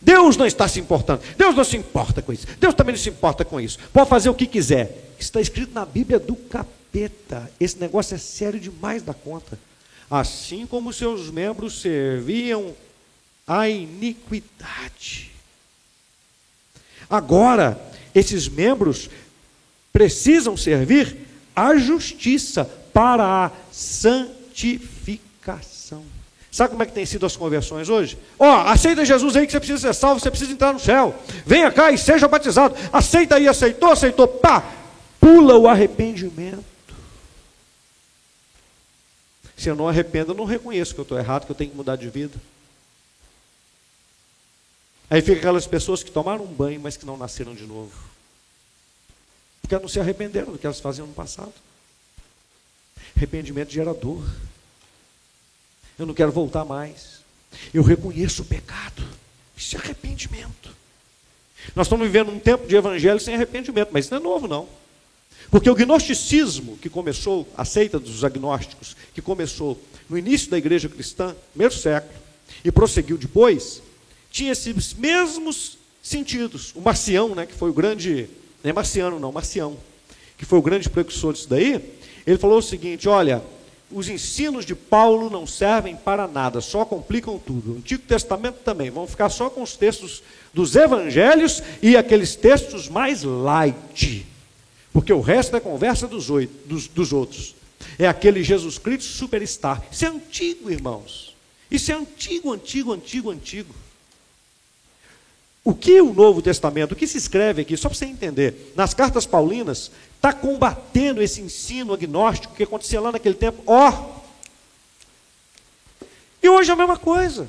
Deus não está se importando. Deus não se importa com isso. Deus também não se importa com isso. Pode fazer o que quiser. Está escrito na Bíblia do capeta. Esse negócio é sério demais da conta. Assim como seus membros serviam a iniquidade. Agora, esses membros precisam servir à justiça para a santificação. Sabe como é que tem sido as conversões hoje? Ó, oh, aceita Jesus aí que você precisa ser salvo, você precisa entrar no céu. Venha cá e seja batizado. Aceita aí, aceitou, aceitou, pá, pula o arrependimento. Se eu não arrependo, eu não reconheço que eu estou errado, que eu tenho que mudar de vida. Aí fica aquelas pessoas que tomaram um banho, mas que não nasceram de novo. Porque não se arrependeram do que elas faziam no passado. Arrependimento gera dor. Eu não quero voltar mais. Eu reconheço o pecado. Isso é arrependimento. Nós estamos vivendo um tempo de evangelho sem arrependimento, mas isso não é novo, não. Porque o gnosticismo que começou, a seita dos agnósticos, que começou no início da igreja cristã, primeiro século, e prosseguiu depois, tinha esses mesmos sentidos. O Marcião, né, que foi o grande, não é Marciano não, Marcião, que foi o grande precursor disso daí, ele falou o seguinte: olha, os ensinos de Paulo não servem para nada, só complicam tudo. O Antigo Testamento também, vão ficar só com os textos dos evangelhos e aqueles textos mais light, porque o resto é conversa dos, oito, dos, dos outros. É aquele Jesus Cristo superstar. Isso é antigo, irmãos. Isso é antigo, antigo, antigo, antigo. O que o Novo Testamento, o que se escreve aqui, só para você entender, nas cartas paulinas, está combatendo esse ensino agnóstico que acontecia lá naquele tempo. Ó! Oh! E hoje é a mesma coisa.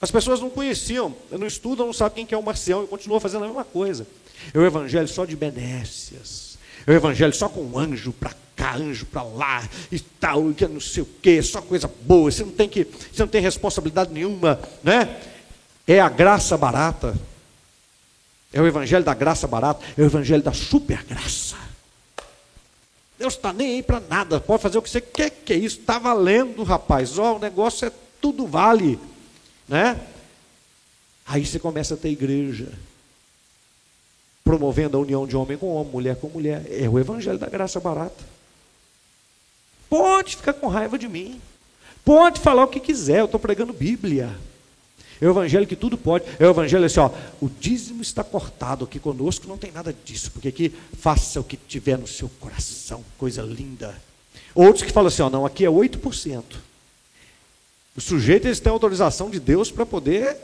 As pessoas não conheciam, não estudam, não sabem quem é o Marcião e continuam fazendo a mesma coisa. É o evangelho só de benécias. É o evangelho só com anjo para cá, anjo para lá e tal, que não sei o quê, só coisa boa. Você não tem que, você não tem responsabilidade nenhuma, né? É a graça barata. É o evangelho da graça barata. É o evangelho da super graça. Deus está nem aí para nada. Pode fazer o que você quer, que é isso. Está valendo, rapaz. Ó, o negócio é tudo vale. Né? Aí você começa a ter igreja. Promovendo a união de homem com homem, mulher com mulher. É o evangelho da graça barata. Pode ficar com raiva de mim. Pode falar o que quiser. Eu estou pregando Bíblia. É o evangelho que tudo pode. É o evangelho assim, ó, o dízimo está cortado aqui conosco, não tem nada disso, porque aqui faça o que tiver no seu coração, coisa linda. Outros que falam assim, ó, não, aqui é 8%. O sujeito eles têm autorização de Deus para poder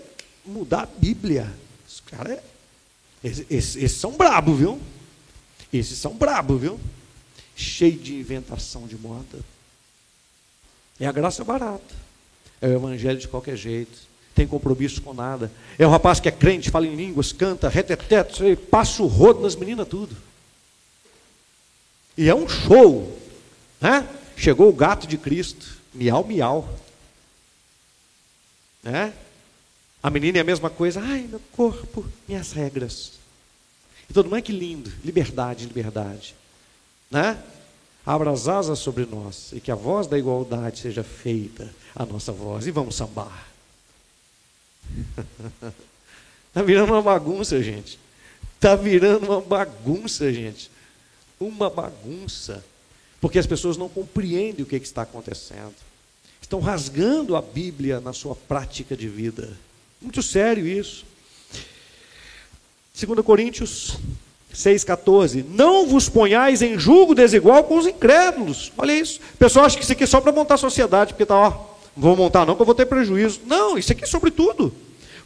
mudar a Bíblia. Os caras, esses, esses, esses são brabos, viu? Esses são brabos, viu? Cheio de inventação de moda. É a graça barata. É o evangelho de qualquer jeito. Tem compromisso com nada. É o rapaz que é crente, fala em línguas, canta, reteteto, passa o rodo nas meninas, tudo. E é um show. Né? Chegou o gato de Cristo. Miau, miau. Né? A menina é a mesma coisa. Ai, meu corpo, minhas regras. E todo mundo, é que lindo. Liberdade, liberdade. Né? Abra as asas sobre nós e que a voz da igualdade seja feita a nossa voz. E vamos sambar. Está *laughs* virando uma bagunça, gente. Está virando uma bagunça, gente. Uma bagunça. Porque as pessoas não compreendem o que, que está acontecendo. Estão rasgando a Bíblia na sua prática de vida. Muito sério isso. 2 Coríntios 6,14. Não vos ponhais em julgo desigual com os incrédulos. Olha isso. O pessoal acha que isso aqui é só para montar a sociedade, porque está, ó, não vou montar não, que eu vou ter prejuízo. Não, isso aqui é sobre tudo.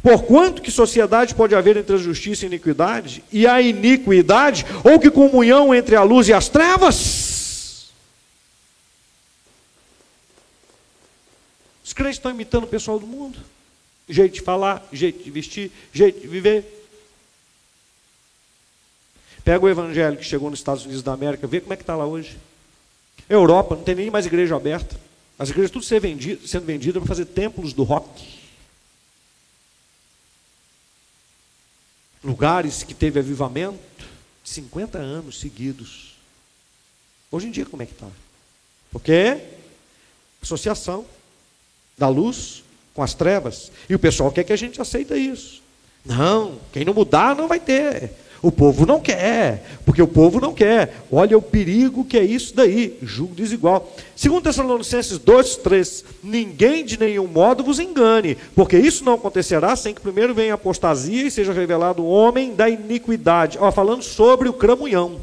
Porquanto que sociedade pode haver entre a justiça e a iniquidade? E a iniquidade, ou que comunhão entre a luz e as trevas? Os crentes estão imitando o pessoal do mundo. Jeito de falar, jeito de vestir, jeito de viver. Pega o evangelho que chegou nos Estados Unidos da América, vê como é que está lá hoje. Europa, não tem nem mais igreja aberta. As igrejas tudo sendo vendidas sendo vendida para fazer templos do rock. Lugares que teve avivamento de 50 anos seguidos. Hoje em dia como é que está? Porque associação da luz com as trevas. E o pessoal quer que a gente aceita isso. Não, quem não mudar não vai ter. O povo não quer, porque o povo não quer. Olha o perigo que é isso daí, julgo desigual. Segundo Tessalonicenses 2, 3, ninguém de nenhum modo vos engane, porque isso não acontecerá sem que primeiro venha a apostasia e seja revelado o homem da iniquidade. Ó, falando sobre o cramunhão.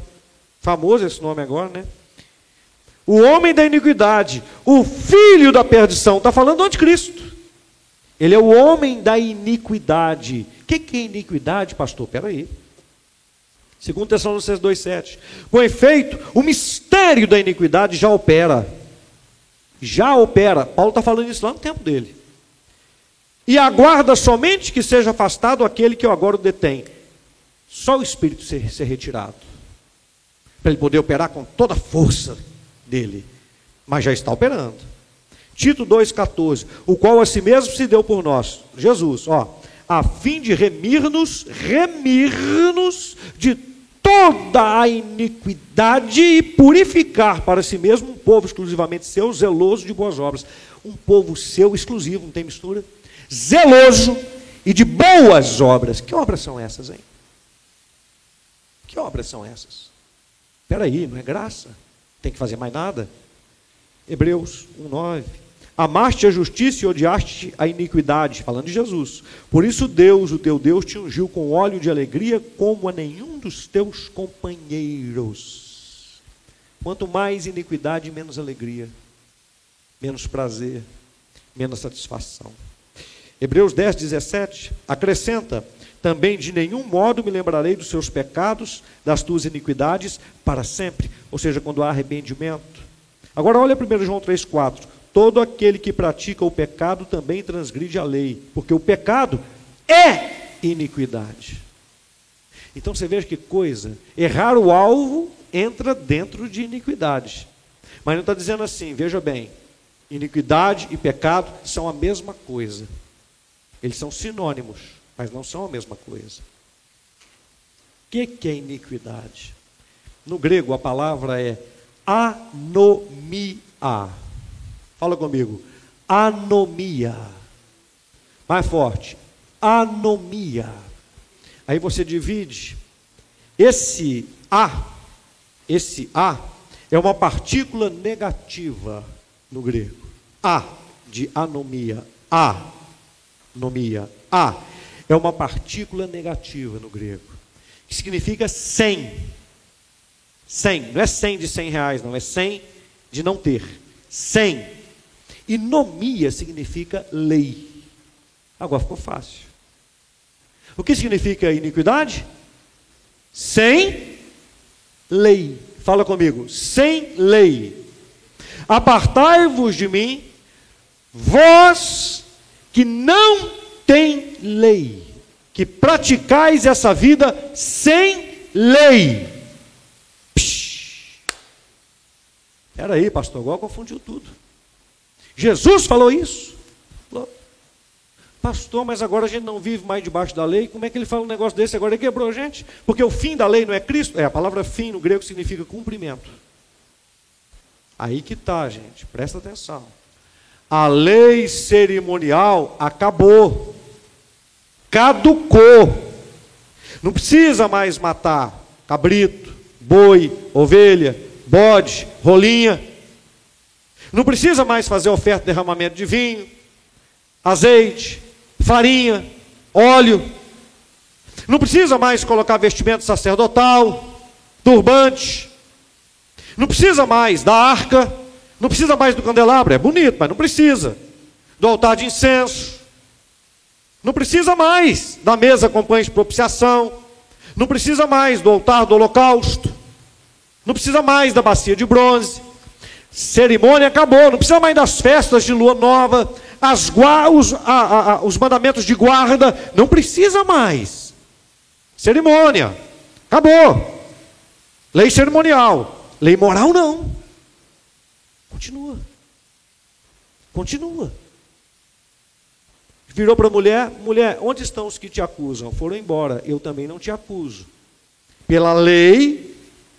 Famoso esse nome agora, né? O homem da iniquidade, o filho da perdição, está falando do anticristo. Ele é o homem da iniquidade. O que, que é iniquidade, pastor? Peraí. aí. Segundo Tessalonicenses 2,7. Com efeito, o mistério da iniquidade já opera. Já opera. Paulo está falando isso lá no tempo dele. E aguarda somente que seja afastado aquele que agora o detém. Só o Espírito ser, ser retirado. Para ele poder operar com toda a força dele. Mas já está operando. Tito 2,14. O qual a si mesmo se deu por nós. Jesus, ó a fim de remir-nos, remir-nos de toda a iniquidade e purificar para si mesmo um povo exclusivamente seu, zeloso de boas obras. Um povo seu exclusivo, não tem mistura? Zeloso e de boas obras. Que obras são essas, hein? Que obras são essas? Espera aí, não é graça? Tem que fazer mais nada? Hebreus 1,9 Amaste a justiça e odiaste a iniquidade, falando de Jesus. Por isso Deus, o teu Deus, te ungiu com óleo de alegria como a nenhum dos teus companheiros. Quanto mais iniquidade, menos alegria, menos prazer, menos satisfação. Hebreus 10, 17 acrescenta: também de nenhum modo me lembrarei dos seus pecados, das tuas iniquidades, para sempre. Ou seja, quando há arrependimento. Agora olha 1 João 3,4. Todo aquele que pratica o pecado também transgride a lei, porque o pecado é iniquidade. Então você veja que coisa, errar o alvo entra dentro de iniquidade. Mas não está dizendo assim, veja bem, iniquidade e pecado são a mesma coisa. Eles são sinônimos, mas não são a mesma coisa. O que, que é iniquidade? No grego a palavra é anomia. Fala comigo. Anomia. Mais forte. Anomia. Aí você divide. Esse A, esse A, é uma partícula negativa no grego. A, de anomia. A, anomia. A, é uma partícula negativa no grego. Que significa cem. Cem. Não é cem de cem reais, não. É cem de não ter. Sem. E nomia significa lei. Agora ficou fácil. O que significa iniquidade? Sem lei. Fala comigo. Sem lei. Apartai-vos de mim, vós que não tem lei, que praticais essa vida sem lei. Espera aí, pastor, agora confundiu tudo. Jesus falou isso. Pastor, mas agora a gente não vive mais debaixo da lei. Como é que ele fala um negócio desse? Agora ele quebrou a gente. Porque o fim da lei não é Cristo. É, a palavra fim no grego significa cumprimento. Aí que está, gente. Presta atenção. A lei cerimonial acabou. Caducou. Não precisa mais matar cabrito, boi, ovelha, bode, rolinha. Não precisa mais fazer oferta de derramamento de vinho, azeite, farinha, óleo. Não precisa mais colocar vestimento sacerdotal, turbante. Não precisa mais da arca. Não precisa mais do candelabro. É bonito, mas não precisa. Do altar de incenso. Não precisa mais da mesa com pães de propiciação. Não precisa mais do altar do holocausto. Não precisa mais da bacia de bronze. Cerimônia acabou. Não precisa mais das festas de lua nova as, os, a, a, os mandamentos de guarda, não precisa mais. Cerimônia, acabou. Lei cerimonial, lei moral não. Continua. Continua. Virou para a mulher: mulher, onde estão os que te acusam? Foram embora, eu também não te acuso. Pela lei,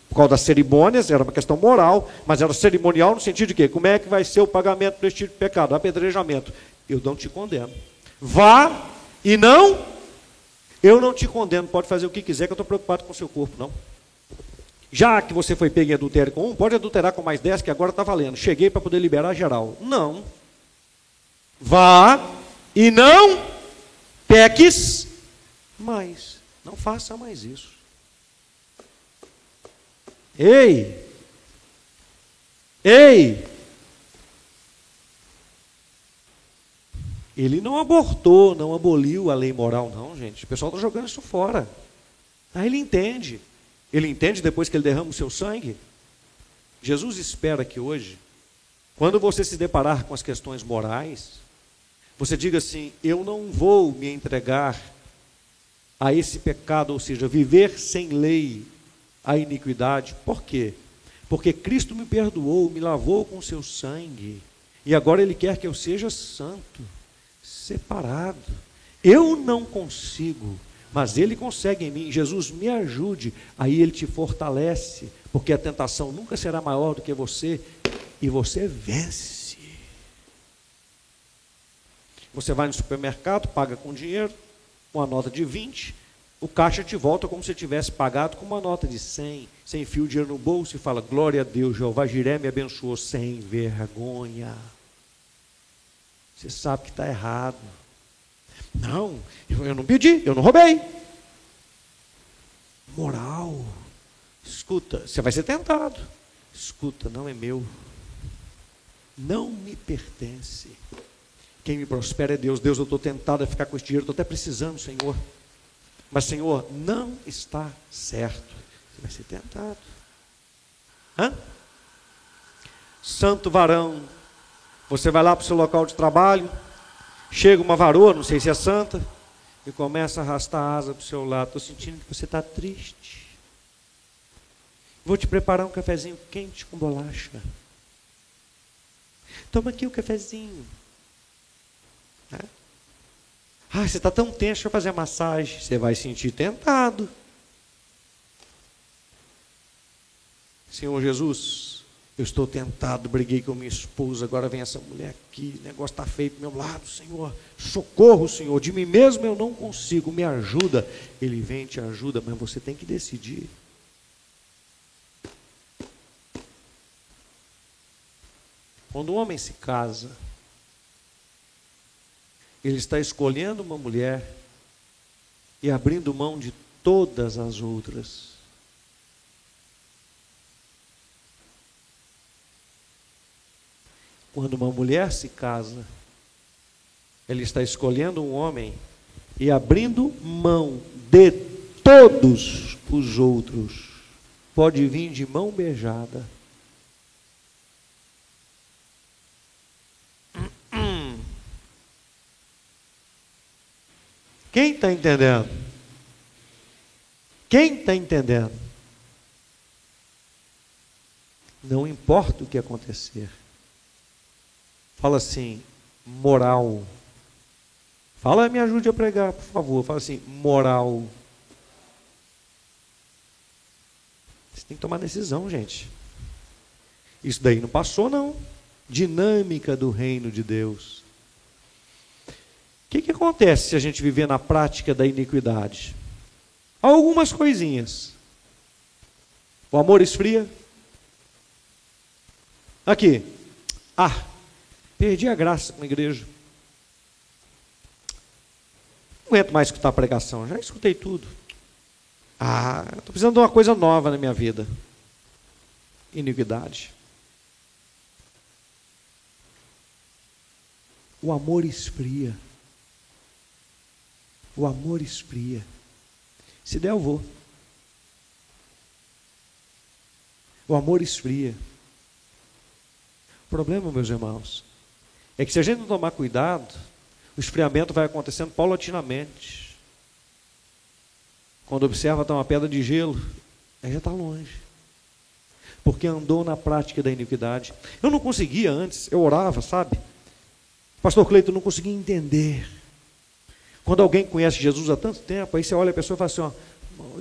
por causa das cerimônias, era uma questão moral, mas era cerimonial no sentido de quê? Como é que vai ser o pagamento deste tipo de pecado? Apedrejamento. Eu não te condeno. Vá e não, eu não te condeno. Pode fazer o que quiser, que eu estou preocupado com o seu corpo, não. Já que você foi pego em adultério com um, pode adulterar com mais dez, que agora está valendo. Cheguei para poder liberar geral. Não. Vá e não peques mais. Não faça mais isso. Ei! Ei! Ele não abortou, não aboliu a lei moral, não, gente. O pessoal está jogando isso fora. Aí ele entende. Ele entende depois que ele derrama o seu sangue. Jesus espera que hoje, quando você se deparar com as questões morais, você diga assim: Eu não vou me entregar a esse pecado, ou seja, viver sem lei, a iniquidade. Por quê? Porque Cristo me perdoou, me lavou com seu sangue. E agora Ele quer que eu seja santo, separado. Eu não consigo, mas Ele consegue em mim. Jesus, me ajude. Aí Ele te fortalece, porque a tentação nunca será maior do que você, e você vence. Você vai no supermercado, paga com dinheiro, uma nota de 20, o caixa te volta como se tivesse pagado com uma nota de 100, sem fio dinheiro no bolso e fala: Glória a Deus, Jeová Jiré me abençoou sem vergonha. Você sabe que está errado. Não, eu não pedi, eu não roubei. Moral. Escuta, você vai ser tentado. Escuta, não é meu. Não me pertence. Quem me prospera é Deus. Deus, eu estou tentado a ficar com esse dinheiro, estou até precisando, Senhor. Mas, Senhor, não está certo. Você vai ser tentado. Hã? Santo varão, você vai lá para o seu local de trabalho, chega uma varoa, não sei se é santa, e começa a arrastar a asa para o seu lado. Estou sentindo que você está triste. Vou te preparar um cafezinho quente com bolacha. Toma aqui o um cafezinho. Ah, você está tão tenso, deixa eu fazer a massagem. Você vai sentir tentado. Senhor Jesus, eu estou tentado, briguei com minha esposa, agora vem essa mulher aqui, o negócio está feio do meu lado, Senhor. Socorro, Senhor, de mim mesmo eu não consigo, me ajuda. Ele vem te ajuda, mas você tem que decidir. Quando um homem se casa, ele está escolhendo uma mulher e abrindo mão de todas as outras. Quando uma mulher se casa, ela está escolhendo um homem e abrindo mão de todos os outros. Pode vir de mão beijada. Quem está entendendo? Quem está entendendo? Não importa o que acontecer. Fala assim, moral. Fala, me ajude a pregar, por favor. Fala assim, moral. Você tem que tomar decisão, gente. Isso daí não passou, não. Dinâmica do reino de Deus. O que, que acontece se a gente viver na prática da iniquidade? Algumas coisinhas. O amor esfria. Aqui. Ah, perdi a graça com a igreja. Não aguento mais escutar a pregação, já escutei tudo. Ah, estou precisando de uma coisa nova na minha vida. Iniquidade. O amor esfria. O amor esfria. Se der, eu vou. O amor esfria. O problema, meus irmãos, é que se a gente não tomar cuidado, o esfriamento vai acontecendo paulatinamente. Quando observa, está uma pedra de gelo, aí já está longe. Porque andou na prática da iniquidade. Eu não conseguia antes, eu orava, sabe? Pastor Cleito, não conseguia entender quando alguém conhece Jesus há tanto tempo, aí você olha a pessoa e fala assim, ó,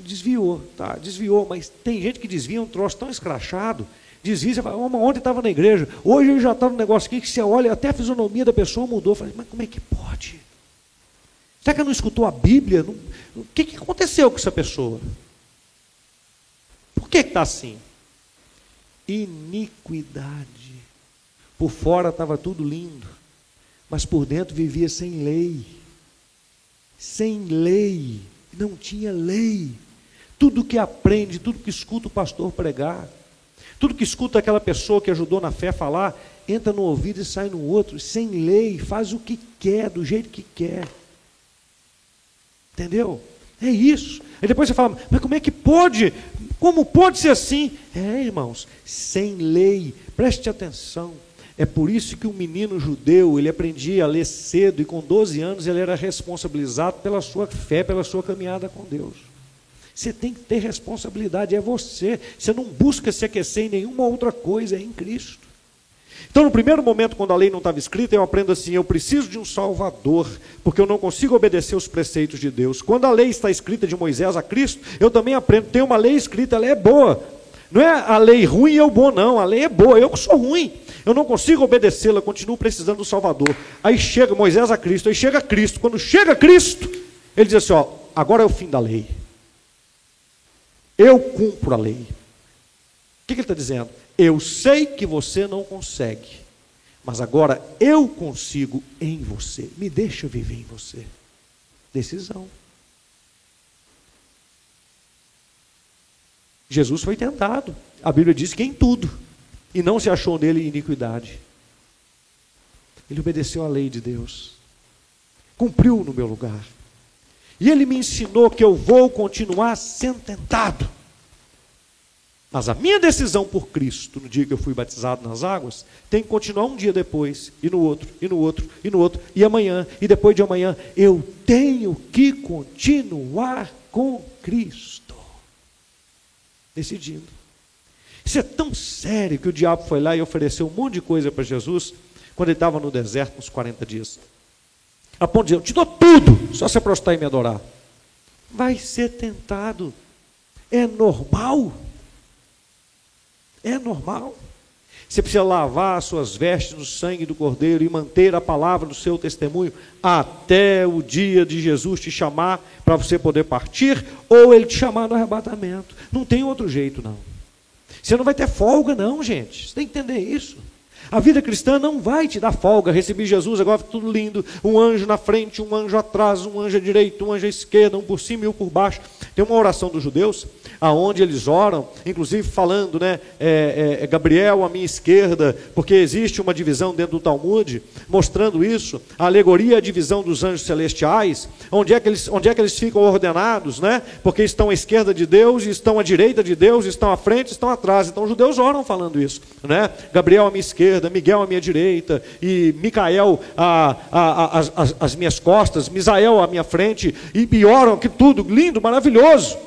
desviou, tá, desviou, mas tem gente que desvia um troço tão escrachado, desvia, você fala, ontem estava na igreja, hoje ele já está no negócio aqui que você olha, até a fisionomia da pessoa mudou, fala, mas como é que pode? Será que ela não escutou a Bíblia? Não, o que, que aconteceu com essa pessoa? Por que está assim? Iniquidade. Por fora estava tudo lindo, mas por dentro vivia sem lei sem lei, não tinha lei. Tudo que aprende, tudo que escuta o pastor pregar, tudo que escuta aquela pessoa que ajudou na fé falar, entra no ouvido e sai no outro, sem lei, faz o que quer, do jeito que quer. Entendeu? É isso. Aí depois você fala, mas como é que pode? Como pode ser assim? É, irmãos, sem lei, preste atenção. É por isso que o um menino judeu, ele aprendia a ler cedo e com 12 anos ele era responsabilizado pela sua fé, pela sua caminhada com Deus. Você tem que ter responsabilidade, é você. Você não busca se aquecer em nenhuma outra coisa, é em Cristo. Então, no primeiro momento, quando a lei não estava escrita, eu aprendo assim: eu preciso de um Salvador, porque eu não consigo obedecer os preceitos de Deus. Quando a lei está escrita de Moisés a Cristo, eu também aprendo: tem uma lei escrita, ela é boa. Não é a lei ruim e eu bom, não. A lei é boa, eu que sou ruim. Eu não consigo obedecê-la, continuo precisando do Salvador. Aí chega Moisés a Cristo, aí chega Cristo. Quando chega Cristo, ele diz assim: ó, agora é o fim da lei. Eu cumpro a lei. O que, que ele está dizendo? Eu sei que você não consegue, mas agora eu consigo em você. Me deixa viver em você. Decisão. Jesus foi tentado. A Bíblia diz que em tudo e não se achou nele iniquidade. Ele obedeceu à lei de Deus, cumpriu no meu lugar. E ele me ensinou que eu vou continuar sendo tentado. Mas a minha decisão por Cristo, no dia que eu fui batizado nas águas, tem que continuar um dia depois, e no outro, e no outro, e no outro, e amanhã, e depois de amanhã. Eu tenho que continuar com Cristo. Decidindo. Isso é tão sério que o diabo foi lá e ofereceu um monte de coisa para Jesus quando ele estava no deserto uns 40 dias. A ponto de dizer, eu te dou tudo, só se prostrar e me adorar. Vai ser tentado. É normal. É normal. Você precisa lavar as suas vestes no sangue do Cordeiro e manter a palavra do seu testemunho até o dia de Jesus te chamar para você poder partir ou ele te chamar no arrebatamento. Não tem outro jeito, não. Você não vai ter folga, não, gente. Você tem que entender isso. A vida cristã não vai te dar folga. Recebi Jesus, agora tudo lindo. Um anjo na frente, um anjo atrás, um anjo à direita, um anjo à esquerda, um por cima e um por baixo. Tem uma oração dos judeus, aonde eles oram, inclusive falando, né, é, é, é, Gabriel à minha esquerda, porque existe uma divisão dentro do Talmud, mostrando isso, a alegoria a divisão dos anjos celestiais, onde é que eles, onde é que eles ficam ordenados, né? Porque estão à esquerda de Deus, estão à direita de Deus, estão à frente, estão atrás. Então os judeus oram falando isso, né? Gabriel à minha esquerda, Miguel à minha direita, e Micael as minhas costas, Misael à minha frente, e, e oram que tudo, lindo, maravilhoso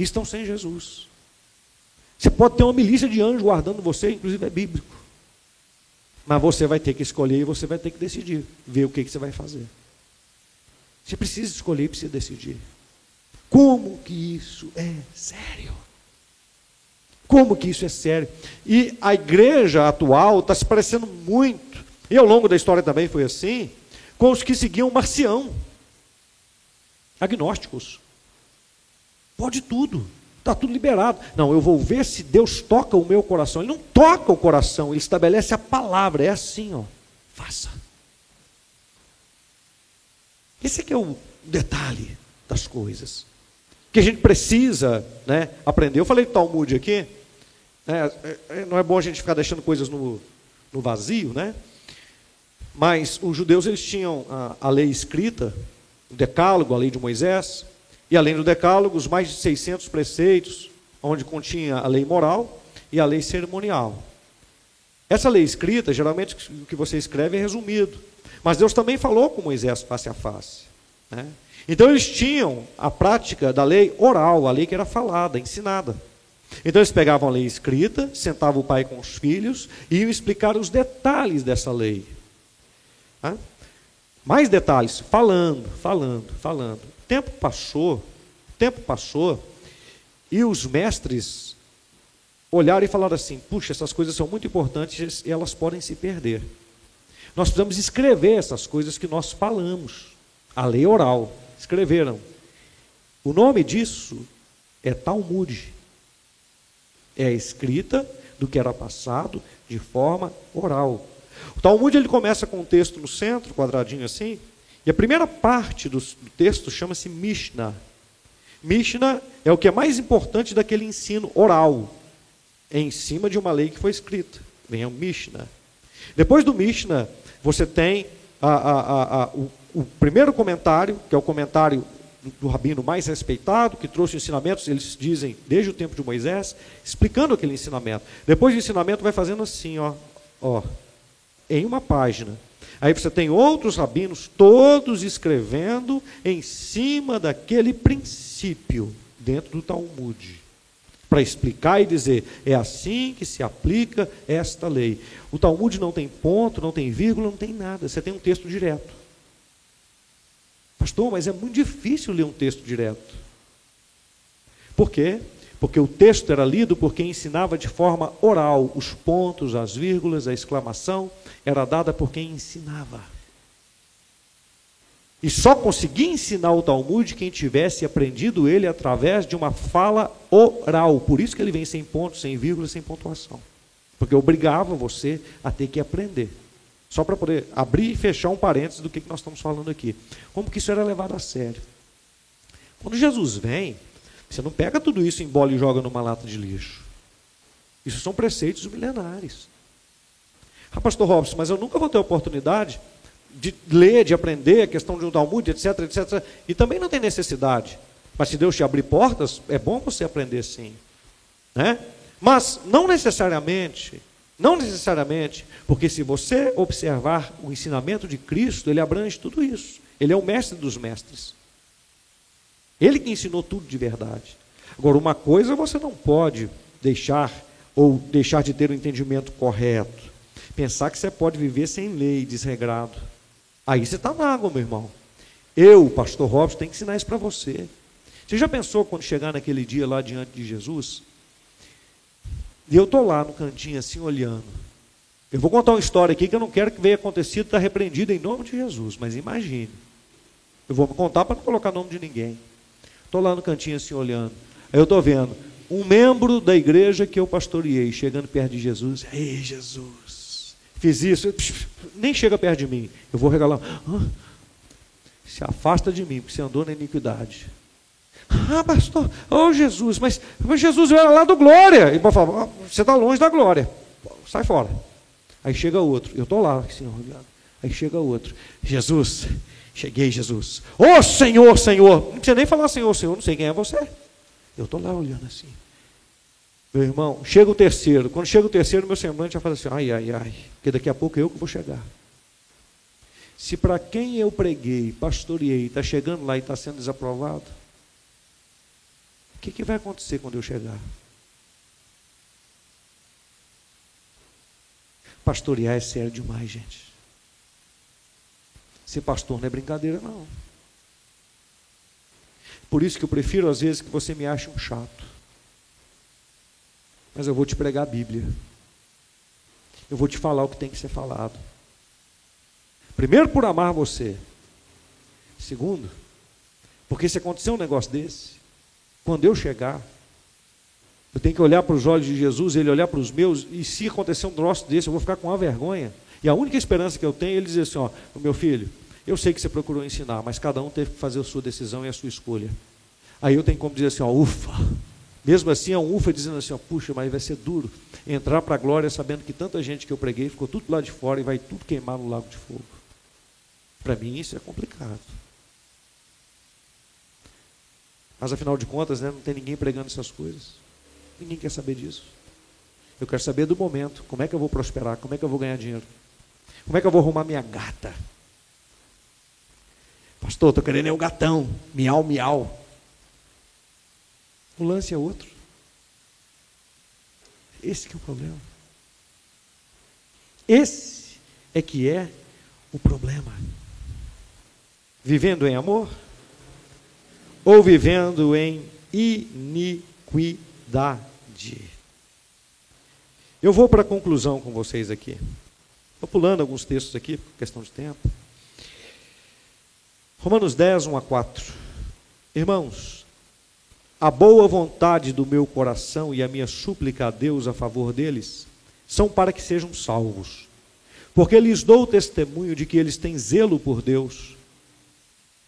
e estão sem Jesus. Você pode ter uma milícia de anjos guardando você, inclusive é bíblico. Mas você vai ter que escolher e você vai ter que decidir, ver o que, que você vai fazer. Você precisa escolher e precisa decidir. Como que isso é sério? Como que isso é sério? E a igreja atual está se parecendo muito, e ao longo da história também foi assim, com os que seguiam Marcião, agnósticos. Pode tudo. Está tudo liberado. Não, eu vou ver se Deus toca o meu coração. Ele não toca o coração, ele estabelece a palavra. É assim, ó. Faça. Esse aqui é o detalhe das coisas. Que a gente precisa né, aprender. Eu falei de Talmud aqui. Né, não é bom a gente ficar deixando coisas no, no vazio, né? Mas os judeus eles tinham a, a lei escrita, o decálogo, a lei de Moisés, e além do decálogo, os mais de 600 preceitos, onde continha a lei moral e a lei cerimonial. Essa lei escrita, geralmente o que você escreve é resumido. Mas Deus também falou com Moisés face a face. Né? Então eles tinham a prática da lei oral, a lei que era falada, ensinada. Então eles pegavam a lei escrita, sentavam o pai com os filhos e iam explicar os detalhes dessa lei. Mais detalhes, falando, falando, falando tempo passou, o tempo passou, e os mestres olharam e falaram assim: puxa, essas coisas são muito importantes e elas podem se perder. Nós precisamos escrever essas coisas que nós falamos. A lei oral. Escreveram. O nome disso é Talmud. É escrita do que era passado de forma oral. O Talmud ele começa com um texto no centro, quadradinho assim, e a primeira parte do, do texto chama-se Mishnah. Mishnah é o que é mais importante daquele ensino oral, em cima de uma lei que foi escrita. Vem o Mishnah. Depois do Mishnah, você tem a, a, a, o, o, primeiro comentário, que é o comentário do, rabino mais respeitado, que trouxe ensinamentos, eles dizem, desde o tempo de Moisés, explicando aquele ensinamento. Depois do ensinamento, vai fazendo assim, ó, ó, em uma página. Aí você tem outros rabinos, todos escrevendo em cima daquele princípio, dentro do Talmud, para explicar e dizer: é assim que se aplica esta lei. O Talmud não tem ponto, não tem vírgula, não tem nada, você tem um texto direto. Pastor, mas é muito difícil ler um texto direto. Por quê? Porque o texto era lido por quem ensinava de forma oral, os pontos, as vírgulas, a exclamação, era dada por quem ensinava. E só conseguia ensinar o Talmud quem tivesse aprendido ele através de uma fala oral. Por isso que ele vem sem pontos, sem vírgulas, sem pontuação. Porque obrigava você a ter que aprender. Só para poder abrir e fechar um parênteses do que nós estamos falando aqui. Como que isso era levado a sério. Quando Jesus vem, você não pega tudo isso, embola e joga numa lata de lixo. Isso são preceitos milenares. Ah, pastor Robson, mas eu nunca vou ter oportunidade de ler, de aprender a questão de um Talmud, etc, etc. E também não tem necessidade. Mas se Deus te abrir portas, é bom você aprender sim. Né? Mas não necessariamente, não necessariamente, porque se você observar o ensinamento de Cristo, ele abrange tudo isso. Ele é o mestre dos mestres. Ele que ensinou tudo de verdade. Agora, uma coisa você não pode deixar ou deixar de ter o entendimento correto. Pensar que você pode viver sem lei, desregrado. Aí você está na água, meu irmão. Eu, pastor Robson, tenho que ensinar isso para você. Você já pensou quando chegar naquele dia lá diante de Jesus? E eu estou lá no cantinho assim olhando. Eu vou contar uma história aqui que eu não quero que venha acontecido, está repreendido em nome de Jesus, mas imagine. Eu vou contar para não colocar nome de ninguém. Estou lá no cantinho assim olhando. Aí eu estou vendo um membro da igreja que eu pastoreei chegando perto de Jesus. Ei, Jesus. fiz isso, nem chega perto de mim. Eu vou regalar. Se afasta de mim, porque você andou na iniquidade. Ah, pastor, oh Jesus, mas, Jesus era lá do glória. E para falar, você está longe da glória. Sai fora. Aí chega outro. Eu estou lá, Senhor. Aí chega outro. Jesus, cheguei, Jesus. Ô oh, Senhor, Senhor. Não precisa nem falar Senhor, Senhor. Não sei quem é você. Eu estou lá olhando assim. Meu irmão, chega o terceiro. Quando chega o terceiro, meu semblante já fala assim: ai, ai, ai. Porque daqui a pouco é eu que vou chegar. Se para quem eu preguei, pastoreei, está chegando lá e está sendo desaprovado, o que, que vai acontecer quando eu chegar? Pastorear é sério demais, gente. Ser pastor não é brincadeira, não. Por isso que eu prefiro, às vezes, que você me ache um chato. Mas eu vou te pregar a Bíblia. Eu vou te falar o que tem que ser falado. Primeiro, por amar você. Segundo, porque se acontecer um negócio desse, quando eu chegar, eu tenho que olhar para os olhos de Jesus, ele olhar para os meus, e se acontecer um troço desse, eu vou ficar com uma vergonha. E a única esperança que eu tenho é ele dizer assim: ó, meu filho, eu sei que você procurou ensinar, mas cada um teve que fazer a sua decisão e a sua escolha. Aí eu tenho como dizer assim: ó, ufa. Mesmo assim, é um ufa dizendo assim: ó, puxa, mas vai ser duro entrar para a glória sabendo que tanta gente que eu preguei ficou tudo lá de fora e vai tudo queimar no lago de fogo. Para mim, isso é complicado. Mas afinal de contas, né, não tem ninguém pregando essas coisas. Ninguém quer saber disso. Eu quero saber do momento. Como é que eu vou prosperar? Como é que eu vou ganhar dinheiro? Como é que eu vou arrumar minha gata? Pastor, estou querendo é o gatão. Miau, miau. O lance é outro. Esse que é o problema. Esse é que é o problema. Vivendo em amor ou vivendo em iniquidade. Eu vou para a conclusão com vocês aqui. Estou pulando alguns textos aqui, por questão de tempo. Romanos 10, 1 a 4. Irmãos, a boa vontade do meu coração e a minha súplica a Deus a favor deles são para que sejam salvos. Porque lhes dou testemunho de que eles têm zelo por Deus.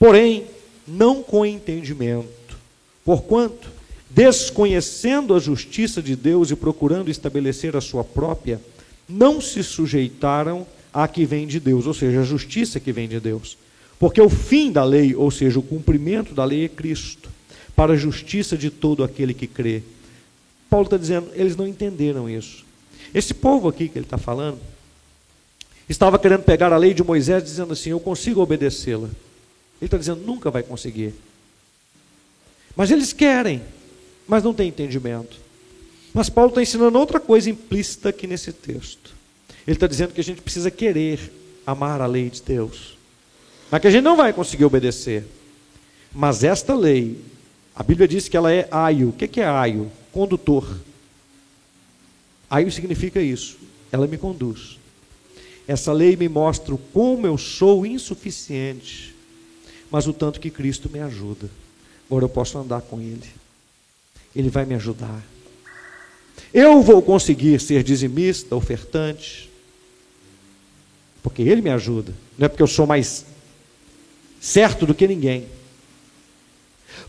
Porém, não com entendimento. Porquanto, desconhecendo a justiça de Deus e procurando estabelecer a sua própria, não se sujeitaram à que vem de Deus, ou seja, a justiça que vem de Deus. Porque o fim da lei, ou seja, o cumprimento da lei é Cristo, para a justiça de todo aquele que crê. Paulo está dizendo, eles não entenderam isso. Esse povo aqui que ele está falando, estava querendo pegar a lei de Moisés, dizendo assim: Eu consigo obedecê-la. Ele está dizendo: Nunca vai conseguir. Mas eles querem, mas não tem entendimento. Mas Paulo está ensinando outra coisa implícita aqui nesse texto. Ele está dizendo que a gente precisa querer amar a lei de Deus, mas que a gente não vai conseguir obedecer. Mas esta lei, a Bíblia diz que ela é aio. O que é aio? Condutor. Aio significa isso. Ela me conduz. Essa lei me mostra como eu sou insuficiente, mas o tanto que Cristo me ajuda. Agora eu posso andar com Ele. Ele vai me ajudar. Eu vou conseguir ser dizimista, ofertante, porque Ele me ajuda. Não é porque eu sou mais certo do que ninguém.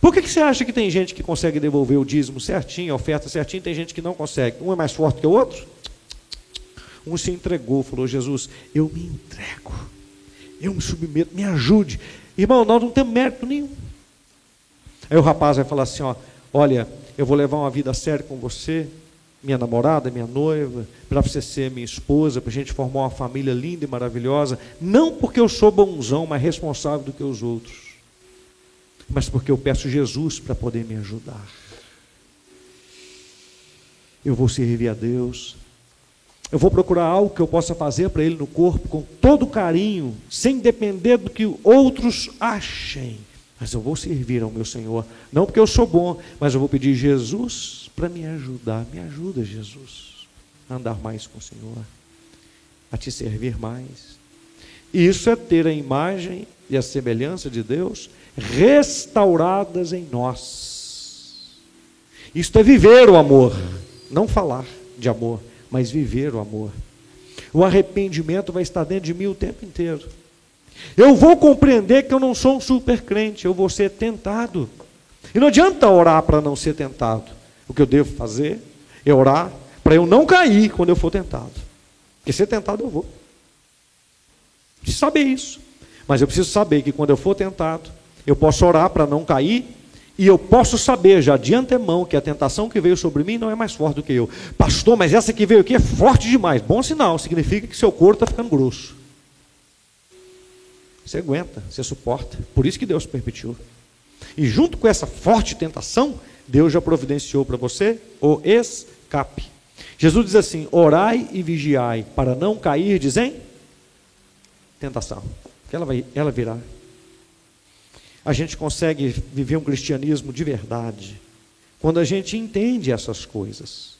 Por que, que você acha que tem gente que consegue devolver o dízimo certinho, a oferta certinho, tem gente que não consegue? Um é mais forte que o outro? Um se entregou, falou: Jesus, eu me entrego, eu me submeto, me ajude. Irmão, nós não temos mérito nenhum. Aí o rapaz vai falar assim: ó, olha, eu vou levar uma vida séria com você, minha namorada, minha noiva, para você ser minha esposa, para a gente formar uma família linda e maravilhosa, não porque eu sou bonzão, mais responsável do que os outros, mas porque eu peço Jesus para poder me ajudar. Eu vou servir a Deus, eu vou procurar algo que eu possa fazer para Ele no corpo com todo carinho, sem depender do que outros achem mas eu vou servir ao meu Senhor, não porque eu sou bom, mas eu vou pedir Jesus para me ajudar. Me ajuda, Jesus, a andar mais com o Senhor, a te servir mais. Isso é ter a imagem e a semelhança de Deus restauradas em nós. Isto é viver o amor, não falar de amor, mas viver o amor. o arrependimento vai estar dentro de mim o tempo inteiro. Eu vou compreender que eu não sou um super crente, eu vou ser tentado. E não adianta orar para não ser tentado. O que eu devo fazer é orar para eu não cair quando eu for tentado. Porque ser tentado eu vou. Preciso saber isso. Mas eu preciso saber que quando eu for tentado, eu posso orar para não cair e eu posso saber já de antemão que a tentação que veio sobre mim não é mais forte do que eu. Pastor, mas essa que veio aqui é forte demais. Bom sinal, significa que seu corpo está ficando grosso. Você aguenta, você suporta. Por isso que Deus permitiu. E junto com essa forte tentação, Deus já providenciou para você o escape. Jesus diz assim: orai e vigiai, para não cair, dizem, tentação. Que ela, vai, ela virá a gente consegue viver um cristianismo de verdade quando a gente entende essas coisas.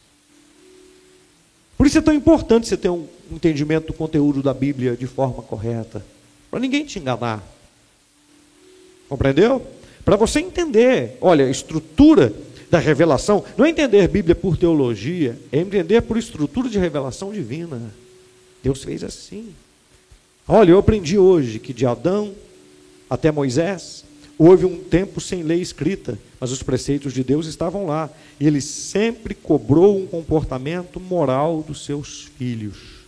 Por isso é tão importante você ter um entendimento do conteúdo da Bíblia de forma correta, para ninguém te enganar. Compreendeu? Para você entender, olha, a estrutura da revelação, não é entender Bíblia por teologia, é entender por estrutura de revelação divina. Deus fez assim. Olha, eu aprendi hoje que de Adão até Moisés, Houve um tempo sem lei escrita, mas os preceitos de Deus estavam lá. E ele sempre cobrou um comportamento moral dos seus filhos.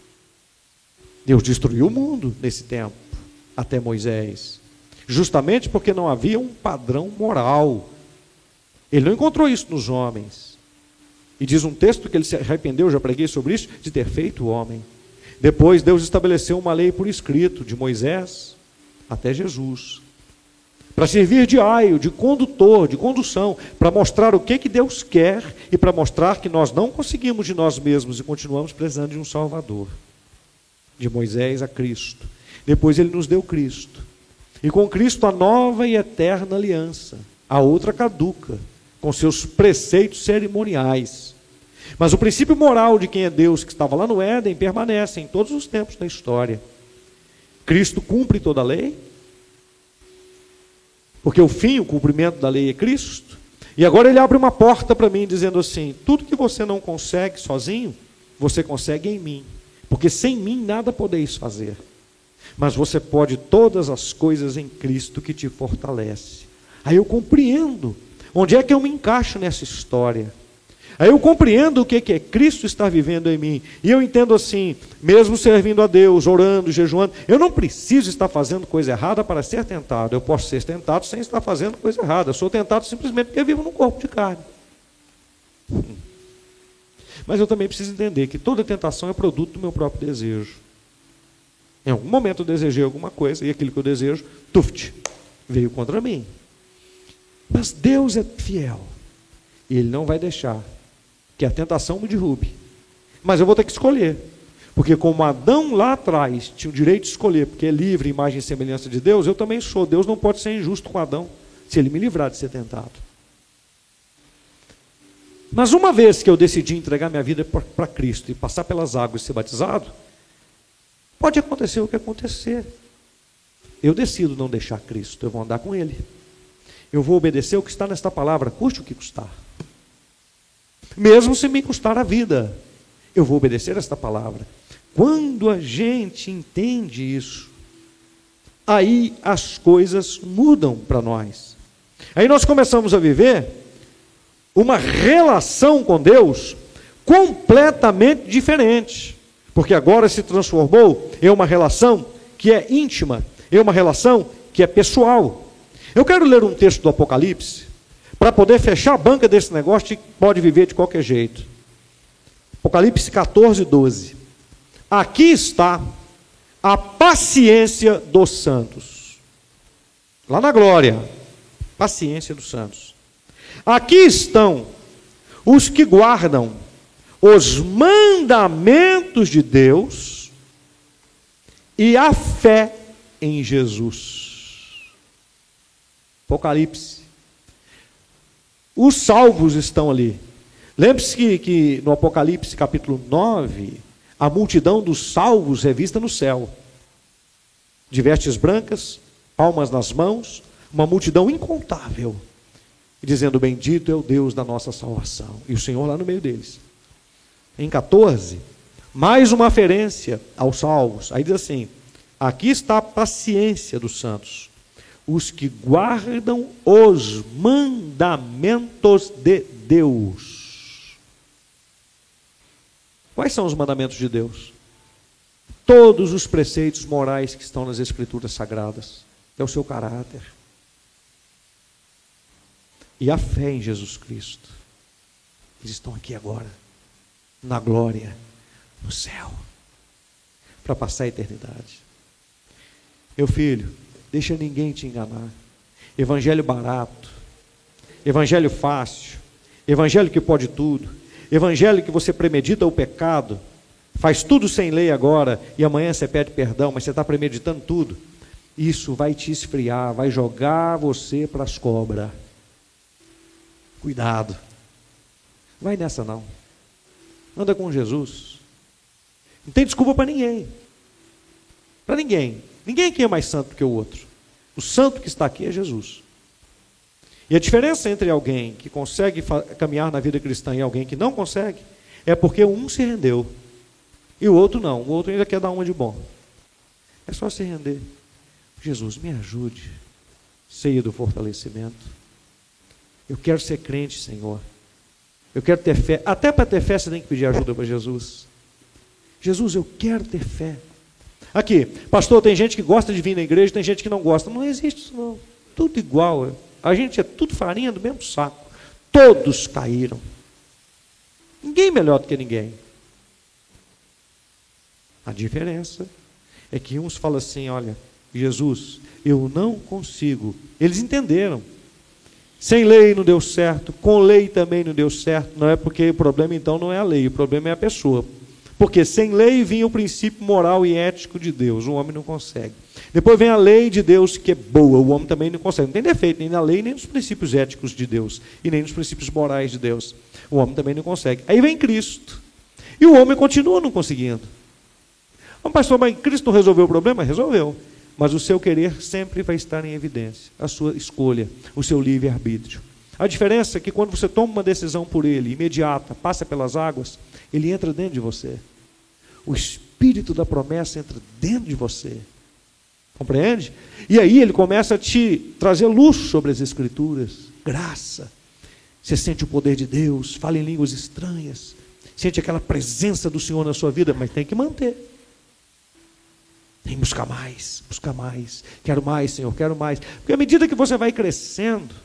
Deus destruiu o mundo nesse tempo, até Moisés, justamente porque não havia um padrão moral. Ele não encontrou isso nos homens. E diz um texto que ele se arrependeu, já preguei sobre isso, de ter feito o homem. Depois Deus estabeleceu uma lei por escrito, de Moisés até Jesus para servir de aio, de condutor, de condução, para mostrar o que, que Deus quer e para mostrar que nós não conseguimos de nós mesmos e continuamos precisando de um Salvador. De Moisés a Cristo. Depois ele nos deu Cristo. E com Cristo a nova e eterna aliança. A outra caduca, com seus preceitos cerimoniais. Mas o princípio moral de quem é Deus, que estava lá no Éden, permanece em todos os tempos da história. Cristo cumpre toda a lei, porque o fim, o cumprimento da lei é Cristo. E agora ele abre uma porta para mim, dizendo assim: tudo que você não consegue sozinho, você consegue em mim. Porque sem mim nada podeis fazer. Mas você pode todas as coisas em Cristo que te fortalece. Aí eu compreendo onde é que eu me encaixo nessa história. Aí eu compreendo o que é Cristo estar vivendo em mim. E eu entendo assim, mesmo servindo a Deus, orando, jejuando, eu não preciso estar fazendo coisa errada para ser tentado. Eu posso ser tentado sem estar fazendo coisa errada. Eu sou tentado simplesmente porque vivo num corpo de carne. Mas eu também preciso entender que toda tentação é produto do meu próprio desejo. Em algum momento eu desejei alguma coisa e aquilo que eu desejo, tuft, veio contra mim. Mas Deus é fiel. E Ele não vai deixar que a tentação me derrube. Mas eu vou ter que escolher. Porque como Adão lá atrás tinha o direito de escolher, porque é livre, imagem e semelhança de Deus, eu também sou. Deus não pode ser injusto com Adão, se ele me livrar de ser tentado. Mas uma vez que eu decidi entregar minha vida para Cristo e passar pelas águas e ser batizado, pode acontecer o que acontecer. Eu decido não deixar Cristo, eu vou andar com Ele. Eu vou obedecer o que está nesta palavra, custe o que custar mesmo se me custar a vida. Eu vou obedecer esta palavra. Quando a gente entende isso, aí as coisas mudam para nós. Aí nós começamos a viver uma relação com Deus completamente diferente, porque agora se transformou em uma relação que é íntima, em uma relação que é pessoal. Eu quero ler um texto do Apocalipse, para poder fechar a banca desse negócio, pode viver de qualquer jeito. Apocalipse 14, 12. Aqui está a paciência dos santos. Lá na glória, paciência dos santos. Aqui estão os que guardam os mandamentos de Deus e a fé em Jesus. Apocalipse os salvos estão ali. Lembre-se que, que, no Apocalipse capítulo 9, a multidão dos salvos é vista no céu. De vestes brancas, palmas nas mãos, uma multidão incontável, dizendo: Bendito é o Deus da nossa salvação. E o Senhor lá no meio deles. Em 14, Mais uma aferência aos salvos. Aí diz assim: aqui está a paciência dos santos, os que guardam os mandamentos de Deus. Quais são os mandamentos de Deus? Todos os preceitos morais que estão nas Escrituras Sagradas. É o seu caráter. E a fé em Jesus Cristo. Eles estão aqui agora, na glória no céu para passar a eternidade. Meu filho, deixa ninguém te enganar. Evangelho barato, evangelho fácil, evangelho que pode tudo, evangelho que você premedita o pecado, faz tudo sem lei agora e amanhã você pede perdão, mas você está premeditando tudo. Isso vai te esfriar, vai jogar você para as cobras. Cuidado. Vai nessa não. Anda com Jesus. Não tem desculpa para ninguém. Para ninguém. Ninguém aqui é mais santo que o outro. O santo que está aqui é Jesus. E a diferença entre alguém que consegue caminhar na vida cristã e alguém que não consegue é porque um se rendeu e o outro não. O outro ainda quer dar uma de bom. É só se render. Jesus, me ajude. Ceia do fortalecimento. Eu quero ser crente, Senhor. Eu quero ter fé. Até para ter fé você tem que pedir ajuda para Jesus. Jesus, eu quero ter fé. Aqui, pastor, tem gente que gosta de vir na igreja, tem gente que não gosta. Não existe isso, não. Tudo igual. A gente é tudo farinha do mesmo saco. Todos caíram. Ninguém melhor do que ninguém. A diferença é que uns falam assim: olha, Jesus, eu não consigo. Eles entenderam. Sem lei não deu certo, com lei também não deu certo. Não é porque o problema então não é a lei, o problema é a pessoa. Porque sem lei vinha o princípio moral e ético de Deus, o homem não consegue. Depois vem a lei de Deus, que é boa, o homem também não consegue. Não tem defeito nem na lei, nem nos princípios éticos de Deus, e nem nos princípios morais de Deus. O homem também não consegue. Aí vem Cristo. E o homem continua não conseguindo. Mas, pastor, mas Cristo não resolveu o problema? Resolveu. Mas o seu querer sempre vai estar em evidência, a sua escolha, o seu livre-arbítrio. A diferença é que quando você toma uma decisão por ele, imediata, passa pelas águas, ele entra dentro de você. O espírito da promessa entra dentro de você. Compreende? E aí ele começa a te trazer luz sobre as escrituras, graça. Você sente o poder de Deus, fala em línguas estranhas, sente aquela presença do Senhor na sua vida, mas tem que manter. Tem que buscar mais, buscar mais. Quero mais, Senhor, quero mais. Porque à medida que você vai crescendo,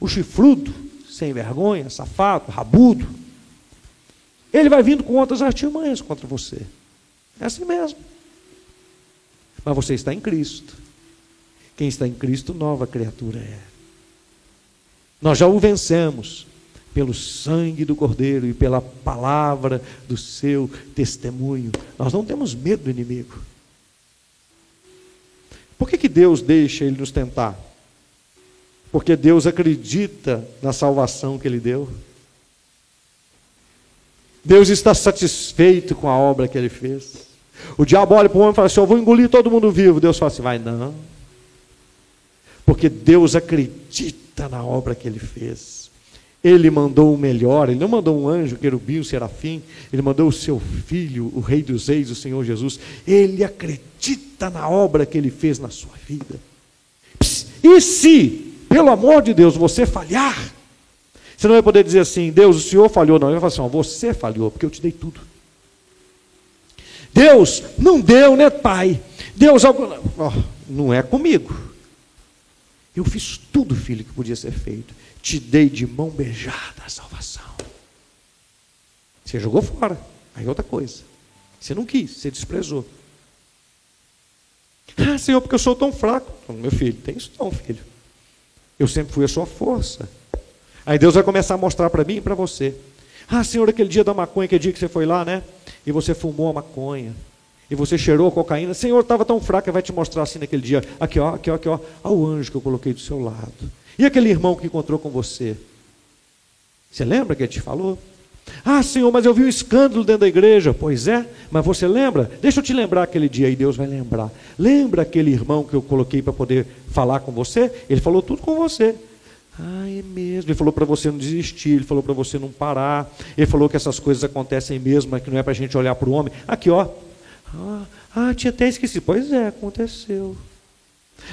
o chifrudo, sem vergonha, safado, rabudo, ele vai vindo com outras artimanhas contra você. É assim mesmo. Mas você está em Cristo. Quem está em Cristo, nova criatura é. Nós já o vencemos pelo sangue do Cordeiro e pela palavra do seu testemunho. Nós não temos medo do inimigo. Por que, que Deus deixa ele nos tentar? Porque Deus acredita na salvação que ele deu. Deus está satisfeito com a obra que ele fez. O diabo olha para o homem e fala assim: Eu vou engolir todo mundo vivo. Deus fala assim: Vai não. Porque Deus acredita na obra que ele fez. Ele mandou o melhor, ele não mandou um anjo, querubim, um serafim, ele mandou o seu filho, o Rei dos Reis, o Senhor Jesus. Ele acredita na obra que ele fez na sua vida. E se, pelo amor de Deus, você falhar, você não vai poder dizer assim, Deus, o Senhor falhou, não. Ele vai falar assim, você falhou, porque eu te dei tudo. Deus não deu, né, Pai? Deus, oh, não é comigo. Eu fiz tudo, filho, que podia ser feito. Te dei de mão beijada a salvação. Você jogou fora. Aí é outra coisa. Você não quis, você desprezou. Ah, Senhor, porque eu sou tão fraco. Meu filho, tem isso não, filho. Eu sempre fui a sua força. Aí Deus vai começar a mostrar para mim e para você. Ah, Senhor, aquele dia da maconha, aquele dia que você foi lá, né? E você fumou a maconha. E você cheirou a cocaína. Senhor, estava tão fraco, vai te mostrar assim naquele dia. Aqui, ó, aqui, ó, aqui, ó. Olha o anjo que eu coloquei do seu lado. E aquele irmão que encontrou com você. Você lembra que ele te falou? Ah, Senhor, mas eu vi um escândalo dentro da igreja. Pois é, mas você lembra? Deixa eu te lembrar aquele dia e Deus vai lembrar. Lembra aquele irmão que eu coloquei para poder falar com você? Ele falou tudo com você. Ah, é mesmo. Ele falou para você não desistir, ele falou para você não parar. Ele falou que essas coisas acontecem mesmo, que não é para a gente olhar para o homem. Aqui, ó. Ah, ah, tinha até esquecido. Pois é, aconteceu.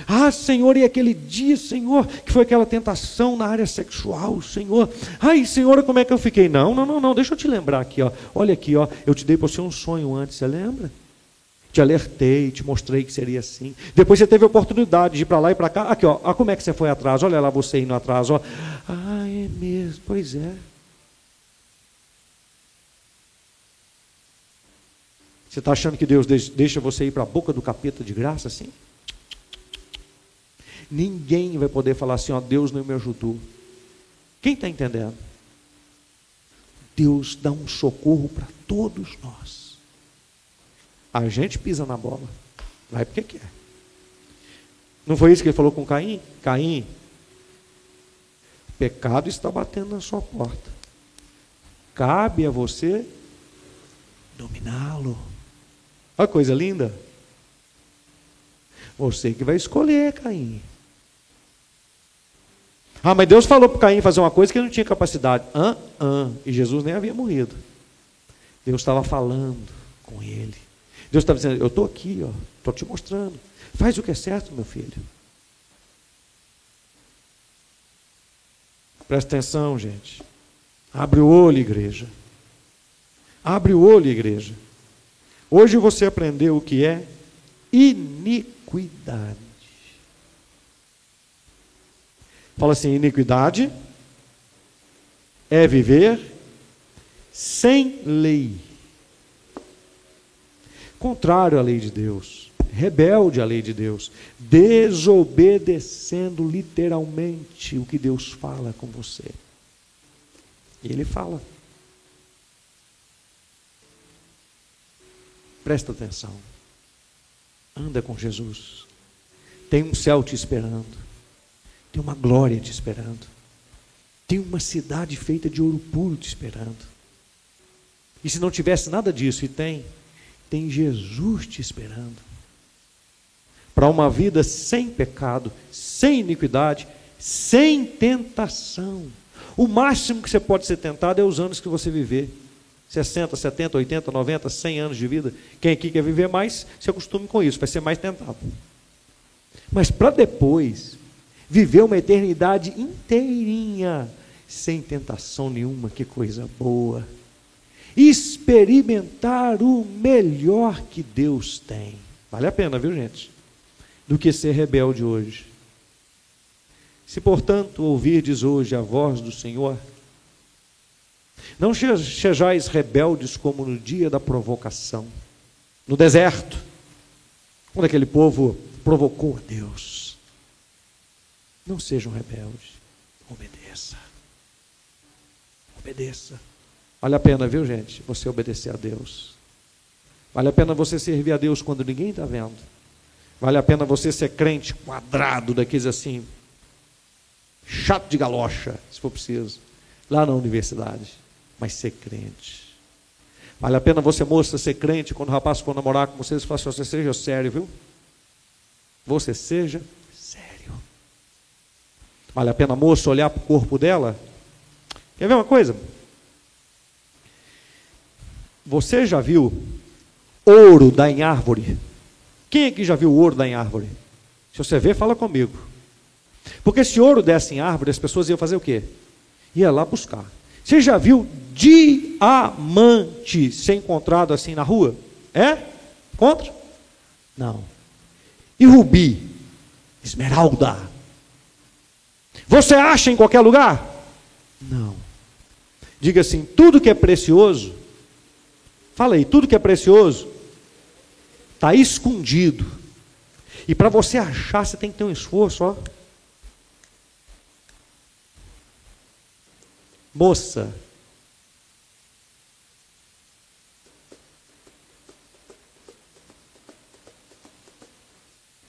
Ah, Senhor, e aquele dia, Senhor, que foi aquela tentação na área sexual, Senhor. Ai, Senhor, como é que eu fiquei? Não, não, não, não, deixa eu te lembrar aqui, ó. Olha aqui, ó, eu te dei para você um sonho antes, você lembra? Te alertei, te mostrei que seria assim. Depois você teve a oportunidade de ir para lá e para cá. Aqui, ó, ó, como é que você foi atrás? Olha lá você indo atrás, ó. Ah, é mesmo, pois é. Você está achando que Deus deixa você ir para a boca do capeta de graça assim? Ninguém vai poder falar assim, ó, Deus não me ajudou. Quem está entendendo? Deus dá um socorro para todos nós. A gente pisa na bola. Vai porque quer. Não foi isso que ele falou com Caim? Caim, pecado está batendo na sua porta. Cabe a você dominá-lo. Olha coisa linda. Você que vai escolher, Caim. Ah, mas Deus falou para Caim fazer uma coisa que ele não tinha capacidade. Ah, ah. E Jesus nem havia morrido. Deus estava falando com ele. Deus estava dizendo: Eu estou aqui, estou te mostrando. Faz o que é certo, meu filho. Presta atenção, gente. Abre o olho, igreja. Abre o olho, igreja. Hoje você aprendeu o que é iniquidade. Fala assim: iniquidade é viver sem lei contrário à lei de Deus, rebelde à lei de Deus, desobedecendo literalmente o que Deus fala com você. E ele fala. Presta atenção. Anda com Jesus. Tem um céu te esperando. Tem uma glória te esperando. Tem uma cidade feita de ouro puro te esperando. E se não tivesse nada disso, e tem, tem Jesus te esperando. Para uma vida sem pecado, sem iniquidade, sem tentação. O máximo que você pode ser tentado é os anos que você viver. 60, 70, 80, 90, 100 anos de vida. Quem aqui quer viver mais, se acostume com isso, vai ser mais tentado. Mas para depois, viver uma eternidade inteirinha, sem tentação nenhuma, que coisa boa experimentar o melhor que Deus tem. Vale a pena, viu, gente? Do que ser rebelde hoje. Se, portanto, ouvirdes hoje a voz do Senhor, não sejais rebeldes como no dia da provocação, no deserto, quando aquele povo provocou a Deus. Não sejam rebeldes, obedeça. Obedeça. Vale a pena, viu, gente, você obedecer a Deus. Vale a pena você servir a Deus quando ninguém está vendo. Vale a pena você ser crente quadrado, daqueles assim, chato de galocha, se for preciso, lá na universidade, mas ser crente. Vale a pena você, moça, ser crente quando o rapaz for namorar com vocês, falar assim, você seja sério, viu? Você seja. Vale a pena, moça, olhar para o corpo dela? Quer ver uma coisa? Você já viu ouro dar em árvore? Quem aqui já viu ouro dar em árvore? Se você vê, fala comigo. Porque se ouro desse em árvore, as pessoas iam fazer o quê? Ia lá buscar. Você já viu diamante ser encontrado assim na rua? É? Contra? Não. E rubi? Esmeralda? Você acha em qualquer lugar? Não. Diga assim: tudo que é precioso Fala aí, tudo que é precioso está escondido. E para você achar, você tem que ter um esforço, ó. Moça,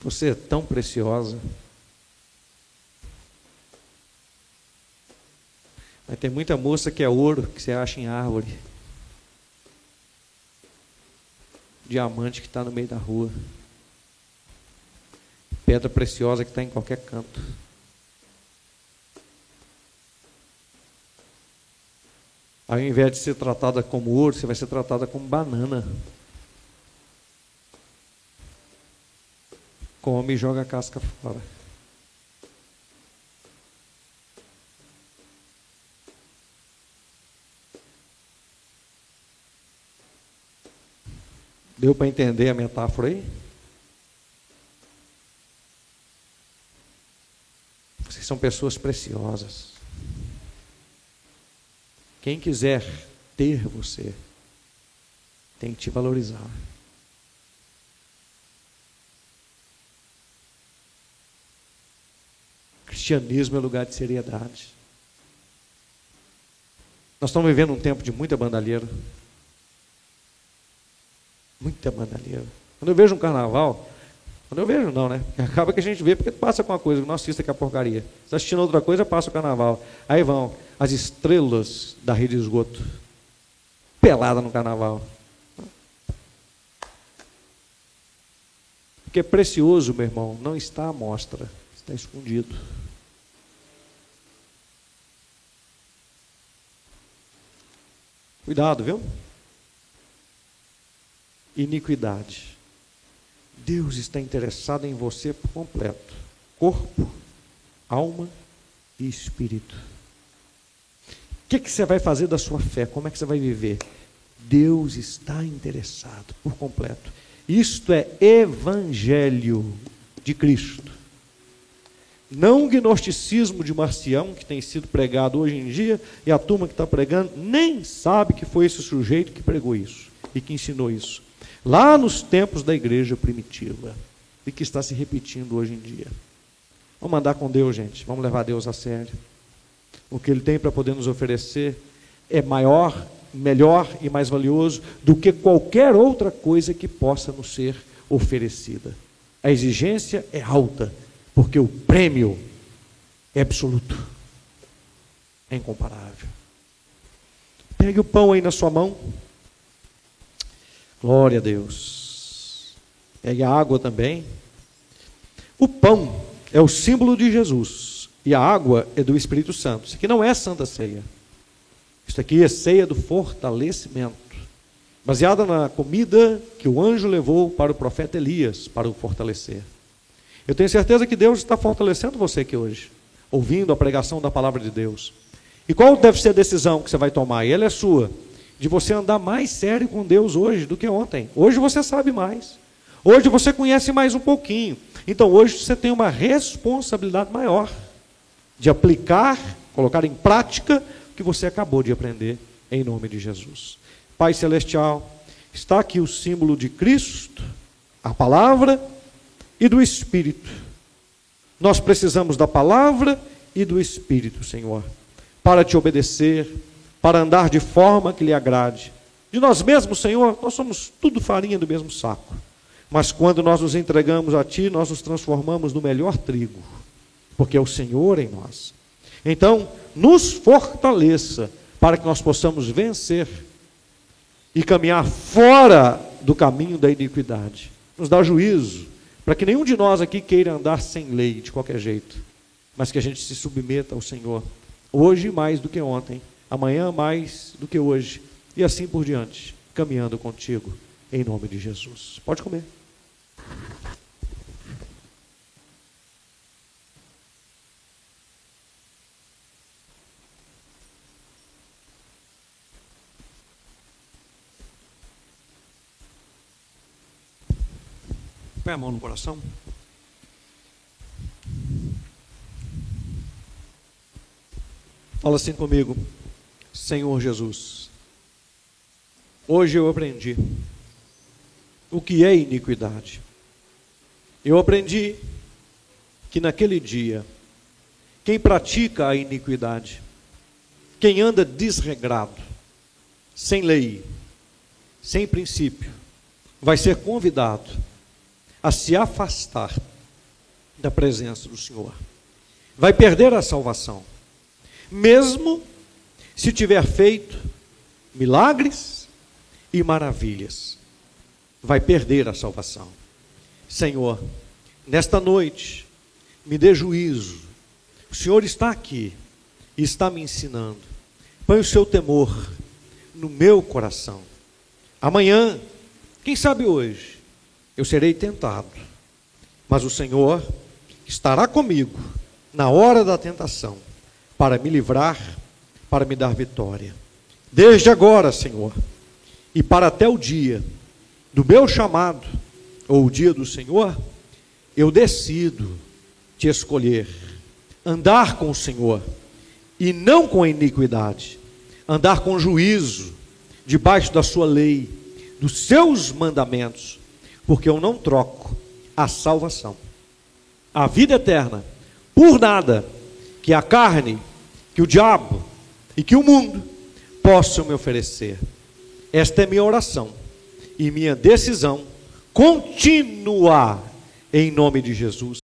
você é tão preciosa. Mas tem muita moça que é ouro que você acha em árvore. Diamante que está no meio da rua. Pedra preciosa que está em qualquer canto. Ao invés de ser tratada como ouro, você vai ser tratada como banana. Come e joga a casca fora. Deu para entender a metáfora aí? Vocês são pessoas preciosas. Quem quiser ter você, tem que te valorizar. Cristianismo é lugar de seriedade. Nós estamos vivendo um tempo de muita bandalheira. Muita bandalheira. Quando eu vejo um carnaval, quando eu vejo, não, né? *laughs* Acaba que a gente vê porque passa com uma coisa, não assista que é porcaria. Se está assistindo outra coisa, passa o carnaval. Aí vão as estrelas da rede de esgoto. Pelada no carnaval. Porque é precioso, meu irmão, não está à mostra, está escondido. Cuidado, viu? Iniquidade. Deus está interessado em você por completo: corpo, alma e espírito. O que, que você vai fazer da sua fé? Como é que você vai viver? Deus está interessado por completo. Isto é evangelho de Cristo. Não o gnosticismo de Marcião, que tem sido pregado hoje em dia, e a turma que está pregando nem sabe que foi esse sujeito que pregou isso e que ensinou isso lá nos tempos da igreja primitiva e que está se repetindo hoje em dia. Vamos andar com Deus, gente. Vamos levar Deus a sério. O que Ele tem para poder nos oferecer é maior, melhor e mais valioso do que qualquer outra coisa que possa nos ser oferecida. A exigência é alta, porque o prêmio é absoluto, é incomparável. Pegue o pão aí na sua mão. Glória a Deus. Pegue a água também. O pão é o símbolo de Jesus e a água é do Espírito Santo. Isso aqui não é santa ceia. Isso aqui é ceia do fortalecimento. Baseada na comida que o anjo levou para o profeta Elias para o fortalecer. Eu tenho certeza que Deus está fortalecendo você aqui hoje, ouvindo a pregação da palavra de Deus. E qual deve ser a decisão que você vai tomar? E ela é sua de você andar mais sério com Deus hoje do que ontem. Hoje você sabe mais. Hoje você conhece mais um pouquinho. Então hoje você tem uma responsabilidade maior de aplicar, colocar em prática o que você acabou de aprender em nome de Jesus. Pai celestial, está aqui o símbolo de Cristo, a palavra e do Espírito. Nós precisamos da palavra e do Espírito, Senhor, para te obedecer para andar de forma que lhe agrade. De nós mesmos, Senhor, nós somos tudo farinha do mesmo saco. Mas quando nós nos entregamos a Ti, nós nos transformamos no melhor trigo, porque é o Senhor em nós. Então, nos fortaleça para que nós possamos vencer e caminhar fora do caminho da iniquidade. Nos dá juízo, para que nenhum de nós aqui queira andar sem lei de qualquer jeito, mas que a gente se submeta ao Senhor, hoje mais do que ontem amanhã mais do que hoje, e assim por diante, caminhando contigo, em nome de Jesus. Pode comer. Põe a mão no coração. Fala assim comigo. Senhor Jesus. Hoje eu aprendi o que é iniquidade. Eu aprendi que naquele dia, quem pratica a iniquidade, quem anda desregrado, sem lei, sem princípio, vai ser convidado a se afastar da presença do Senhor. Vai perder a salvação, mesmo se tiver feito milagres e maravilhas, vai perder a salvação. Senhor, nesta noite, me dê juízo. O Senhor está aqui e está me ensinando. Põe o seu temor no meu coração. Amanhã, quem sabe hoje, eu serei tentado, mas o Senhor estará comigo na hora da tentação para me livrar, para me dar vitória. Desde agora, Senhor, e para até o dia do meu chamado, ou o dia do Senhor, eu decido te escolher, andar com o Senhor e não com a iniquidade, andar com juízo, debaixo da sua lei, dos seus mandamentos, porque eu não troco a salvação, a vida eterna, por nada que a carne, que o diabo e que o mundo possam me oferecer. Esta é minha oração e minha decisão continuar em nome de Jesus.